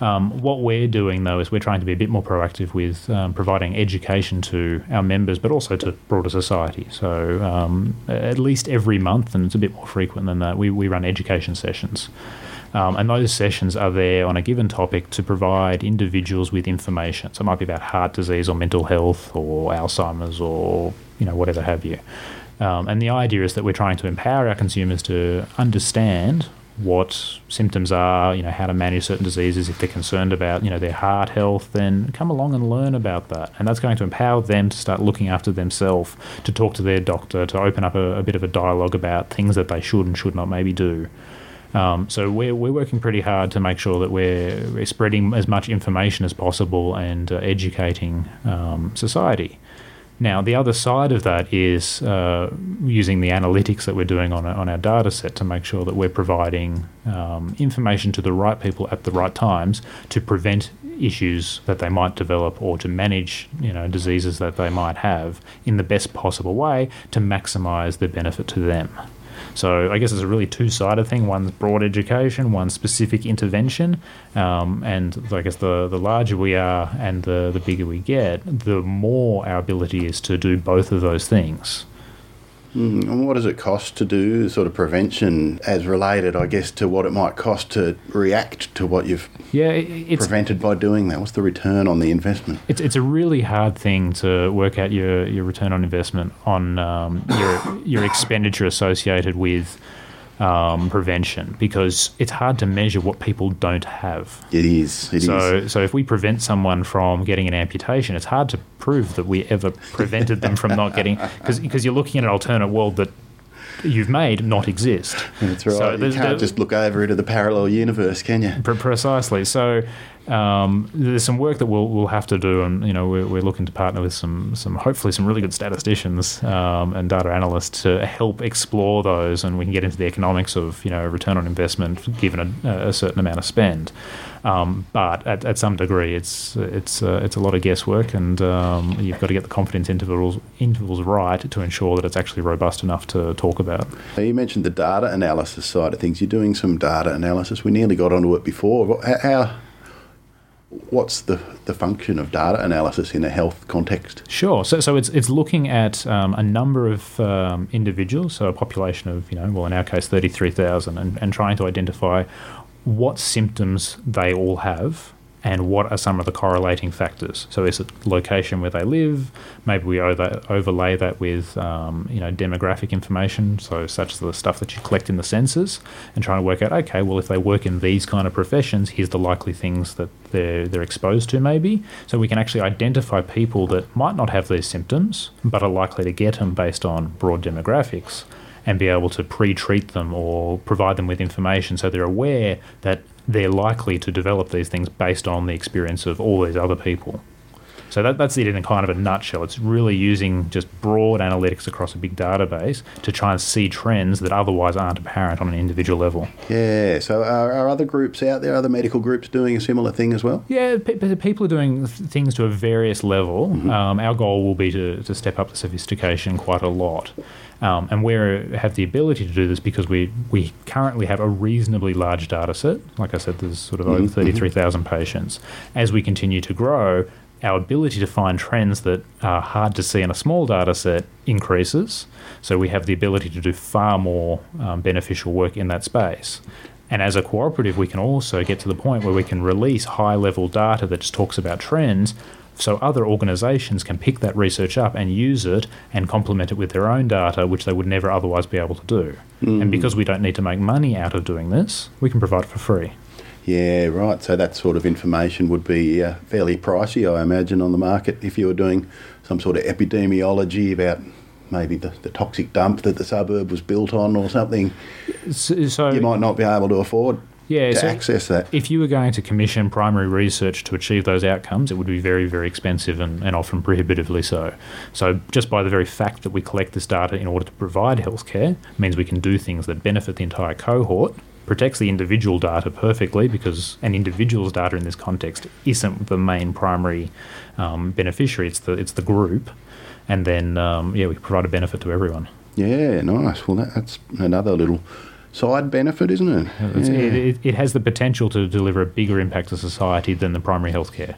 Um, what we're doing, though, is we're trying to be a bit more proactive with um, providing education to our members, but also to broader society. So, um, at least every month, and it's a bit more frequent than that, we, we run education sessions. Um, and those sessions are there on a given topic to provide individuals with information. So it might be about heart disease or mental health or Alzheimer's or you know whatever have you. Um, and the idea is that we're trying to empower our consumers to understand what symptoms are, you know, how to manage certain diseases. If they're concerned about, you know, their heart health, then come along and learn about that. And that's going to empower them to start looking after themselves, to talk to their doctor, to open up a, a bit of a dialogue about things that they should and should not maybe do. Um, so we're, we're working pretty hard to make sure that we're, we're spreading as much information as possible and uh, educating um, society. Now, the other side of that is uh, using the analytics that we're doing on, on our data set to make sure that we're providing um, information to the right people at the right times to prevent issues that they might develop or to manage you know diseases that they might have in the best possible way to maximize the benefit to them. So I guess it's a really two-sided thing. One's broad education, one's specific intervention, um, and I guess the the larger we are and the the bigger we get, the more our ability is to do both of those things. Mm, and what does it cost to do sort of prevention as related, I guess, to what it might cost to react to what you've Yeah, it, it's prevented by doing that? What's the return on the investment? It's, it's a really hard thing to work out your, your return on investment on um, your your expenditure associated with um, prevention because it's hard to measure what people don't have. It is. It is. So, so if we prevent someone from getting an amputation, it's hard to prove that we ever prevented them from not getting because you're looking at an alternate world that you've made not exist. That's right. So you can't just look over into the parallel universe, can you? Pre- Precisely. So um, there's some work that we'll we'll have to do, and you know we're, we're looking to partner with some some hopefully some really good statisticians um, and data analysts to help explore those, and we can get into the economics of you know return on investment given a, a certain amount of spend. Um, but at, at some degree, it's it's uh, it's a lot of guesswork, and um, you've got to get the confidence intervals intervals right to ensure that it's actually robust enough to talk about. You mentioned the data analysis side of things. You're doing some data analysis. We nearly got onto it before. How, how what's the, the function of data analysis in a health context? Sure. So, so it's it's looking at um, a number of um, individuals, so a population of you know, well, in our case, thirty three thousand, and, and trying to identify what symptoms they all have and what are some of the correlating factors. So, is it location where they live? Maybe we over, overlay that with um, you know demographic information, so such as the stuff that you collect in the census, and trying to work out okay, well, if they work in these kind of professions, here's the likely things that they're they're exposed to, maybe. So we can actually identify people that might not have these symptoms, but are likely to get them based on broad demographics and be able to pre-treat them or provide them with information so they're aware that they're likely to develop these things based on the experience of all these other people. So that, that's it in a kind of a nutshell. It's really using just broad analytics across a big database to try and see trends that otherwise aren't apparent on an individual level. Yeah. So are, are other groups out there, other medical groups doing a similar thing as well? Yeah, pe- pe- people are doing things to a various level. Um, our goal will be to, to step up the sophistication quite a lot. Um, and we have the ability to do this because we, we currently have a reasonably large data set. Like I said, there's sort of over 33,000 patients. As we continue to grow, our ability to find trends that are hard to see in a small data set increases. So we have the ability to do far more um, beneficial work in that space. And as a cooperative, we can also get to the point where we can release high level data that just talks about trends so other organizations can pick that research up and use it and complement it with their own data, which they would never otherwise be able to do. And because we don't need to make money out of doing this, we can provide it for free. Yeah, right. So that sort of information would be uh, fairly pricey, I imagine, on the market if you were doing some sort of epidemiology about maybe the, the toxic dump that the suburb was built on or something. So, so You might not be able to afford yeah, to so access that. if you were going to commission primary research to achieve those outcomes, it would be very, very expensive and, and often prohibitively so. So, just by the very fact that we collect this data in order to provide healthcare means we can do things that benefit the entire cohort, protects the individual data perfectly because an individual's data in this context isn't the main primary um, beneficiary, it's the, it's the group. And then, um, yeah, we provide a benefit to everyone. Yeah, nice. Well, that, that's another little side benefit, isn't it? Yeah. It, it, has the potential to deliver a bigger impact to society than the primary healthcare.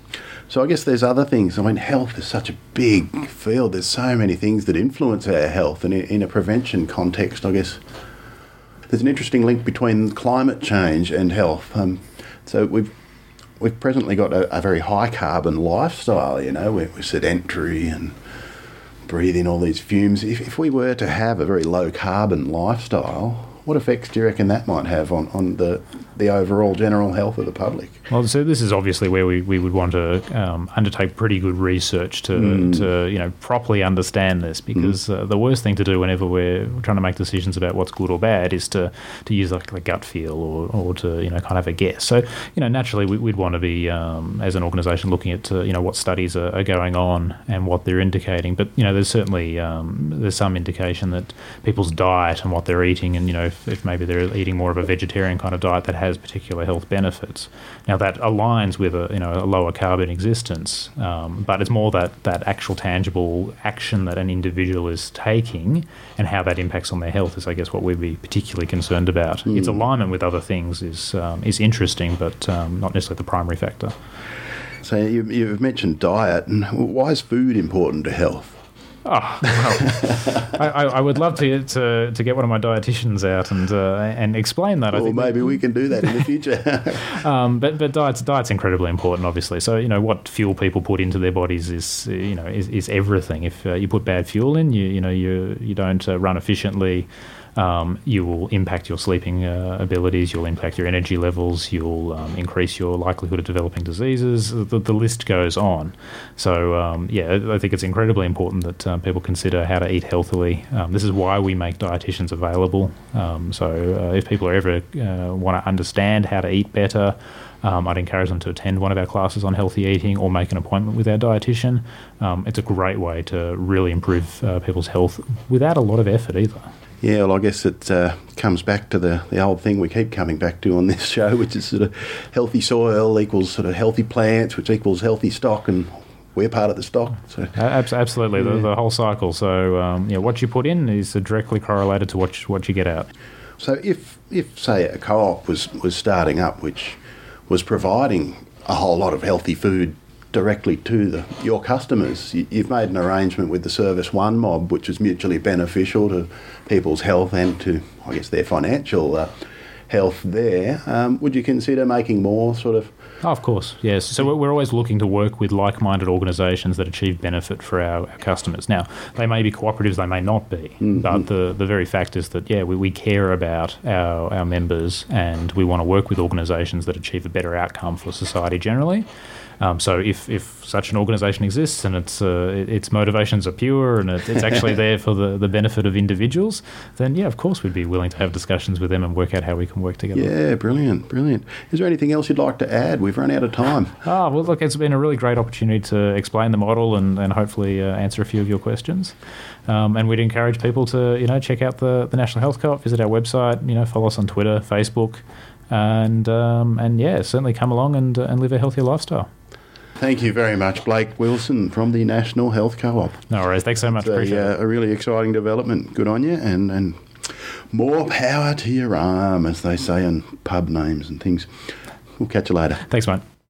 So I guess there's other things. I mean, health is such a big field. There's so many things that influence our health, and in, in a prevention context, I guess there's an interesting link between climate change and health. Um, so we've we've presently got a, a very high carbon lifestyle. You know, we're, we're sedentary and breathe in all these fumes. If, if we were to have a very low carbon lifestyle, what effects do you reckon that might have on, on the the overall general health of the public? Well, so this is obviously where we, we would want to um, undertake pretty good research to, to you know properly understand this because uh, the worst thing to do whenever we're trying to make decisions about what's good or bad is to, to use like a gut feel or, or to you know kind of have a guess. So you know naturally we, we'd want to be um, as an organisation looking at uh, you know what studies are, are going on and what they're indicating. But you know there's certainly um, there's some indication that people's diet and what they're eating and you know if, if maybe they're eating more of a vegetarian kind of diet that has particular health benefits. Now that aligns with a you know a lower carbon existence, um, but it's more that that actual tangible action that an individual is taking and how that impacts on their health is I guess what we'd be particularly concerned about. Its alignment with other things is um, is interesting, but um, not necessarily the primary factor. So you, you've mentioned diet, and why is food important to health? Oh, well, I, I, would love to, to to get one of my dietitians out and uh, and explain that. Or think maybe we can do that in the future. [laughs] Um, but but diet's diet's incredibly important, obviously. So you know what fuel people put into their bodies is you know is, is everything. If uh, you put bad fuel in, you you know you you don't uh, run efficiently. Um, you will impact your sleeping uh, abilities, you'll impact your energy levels, you'll um, increase your likelihood of developing diseases. The, the list goes on. So, um, yeah, I think it's incredibly important that uh, people consider how to eat healthily. Um, this is why we make dietitians available. Um, so, uh, if people ever uh, want to understand how to eat better, um, I'd encourage them to attend one of our classes on healthy eating or make an appointment with our dietitian. Um, it's a great way to really improve uh, people's health without a lot of effort either. Yeah, well, I guess it uh, comes back to the, the old thing we keep coming back to on this [laughs] show, which is sort of healthy soil equals sort of healthy plants, which equals healthy stock, and we're part of the stock. So absolutely, yeah. the, the, whole cycle. So um, yeah, what you put in is directly correlated to what what you get out. So if if say a co-op was was starting up, which was providing a whole lot of healthy food directly to the, your customers. You, have made an arrangement with the Service One mob, which is mutually beneficial to people's health and to, I guess, their financial uh, health there. Um, would you consider making more sort of? Oh, of course, yes. So we're always looking to work with like-minded organisations that achieve benefit for our, our, customers. Now, they may be cooperatives, they may not be, mm-hmm. but the, the very fact is that yeah, we, we care about our, our members and we want to work with organisations that achieve a better outcome for society generally. Um, so if, if such an organisation exists and its uh, its motivations are pure and it's actually [laughs] there for the, the benefit of individuals, then yeah, of course we'd be willing to have discussions with them and work out how we can work together. Yeah, brilliant, brilliant. Is there anything else you'd like to add? We've run out of time. Ah, well, look, it's been a really great opportunity to explain the model and, and hopefully uh, answer a few of your questions. Um, and we'd encourage people to you know check out the, the National Health Co-op, visit our website, you know, follow us on Twitter, Facebook, and um, and yeah, certainly come along and uh, and live a healthier lifestyle. Thank you very much, Blake Wilson from the National Health Co-op. No worries. Thanks so much. It's Appreciate a, it. a really exciting development. Good on you, and and more power to your arm, as they say in pub names and things. We'll catch you later. Thanks, mate.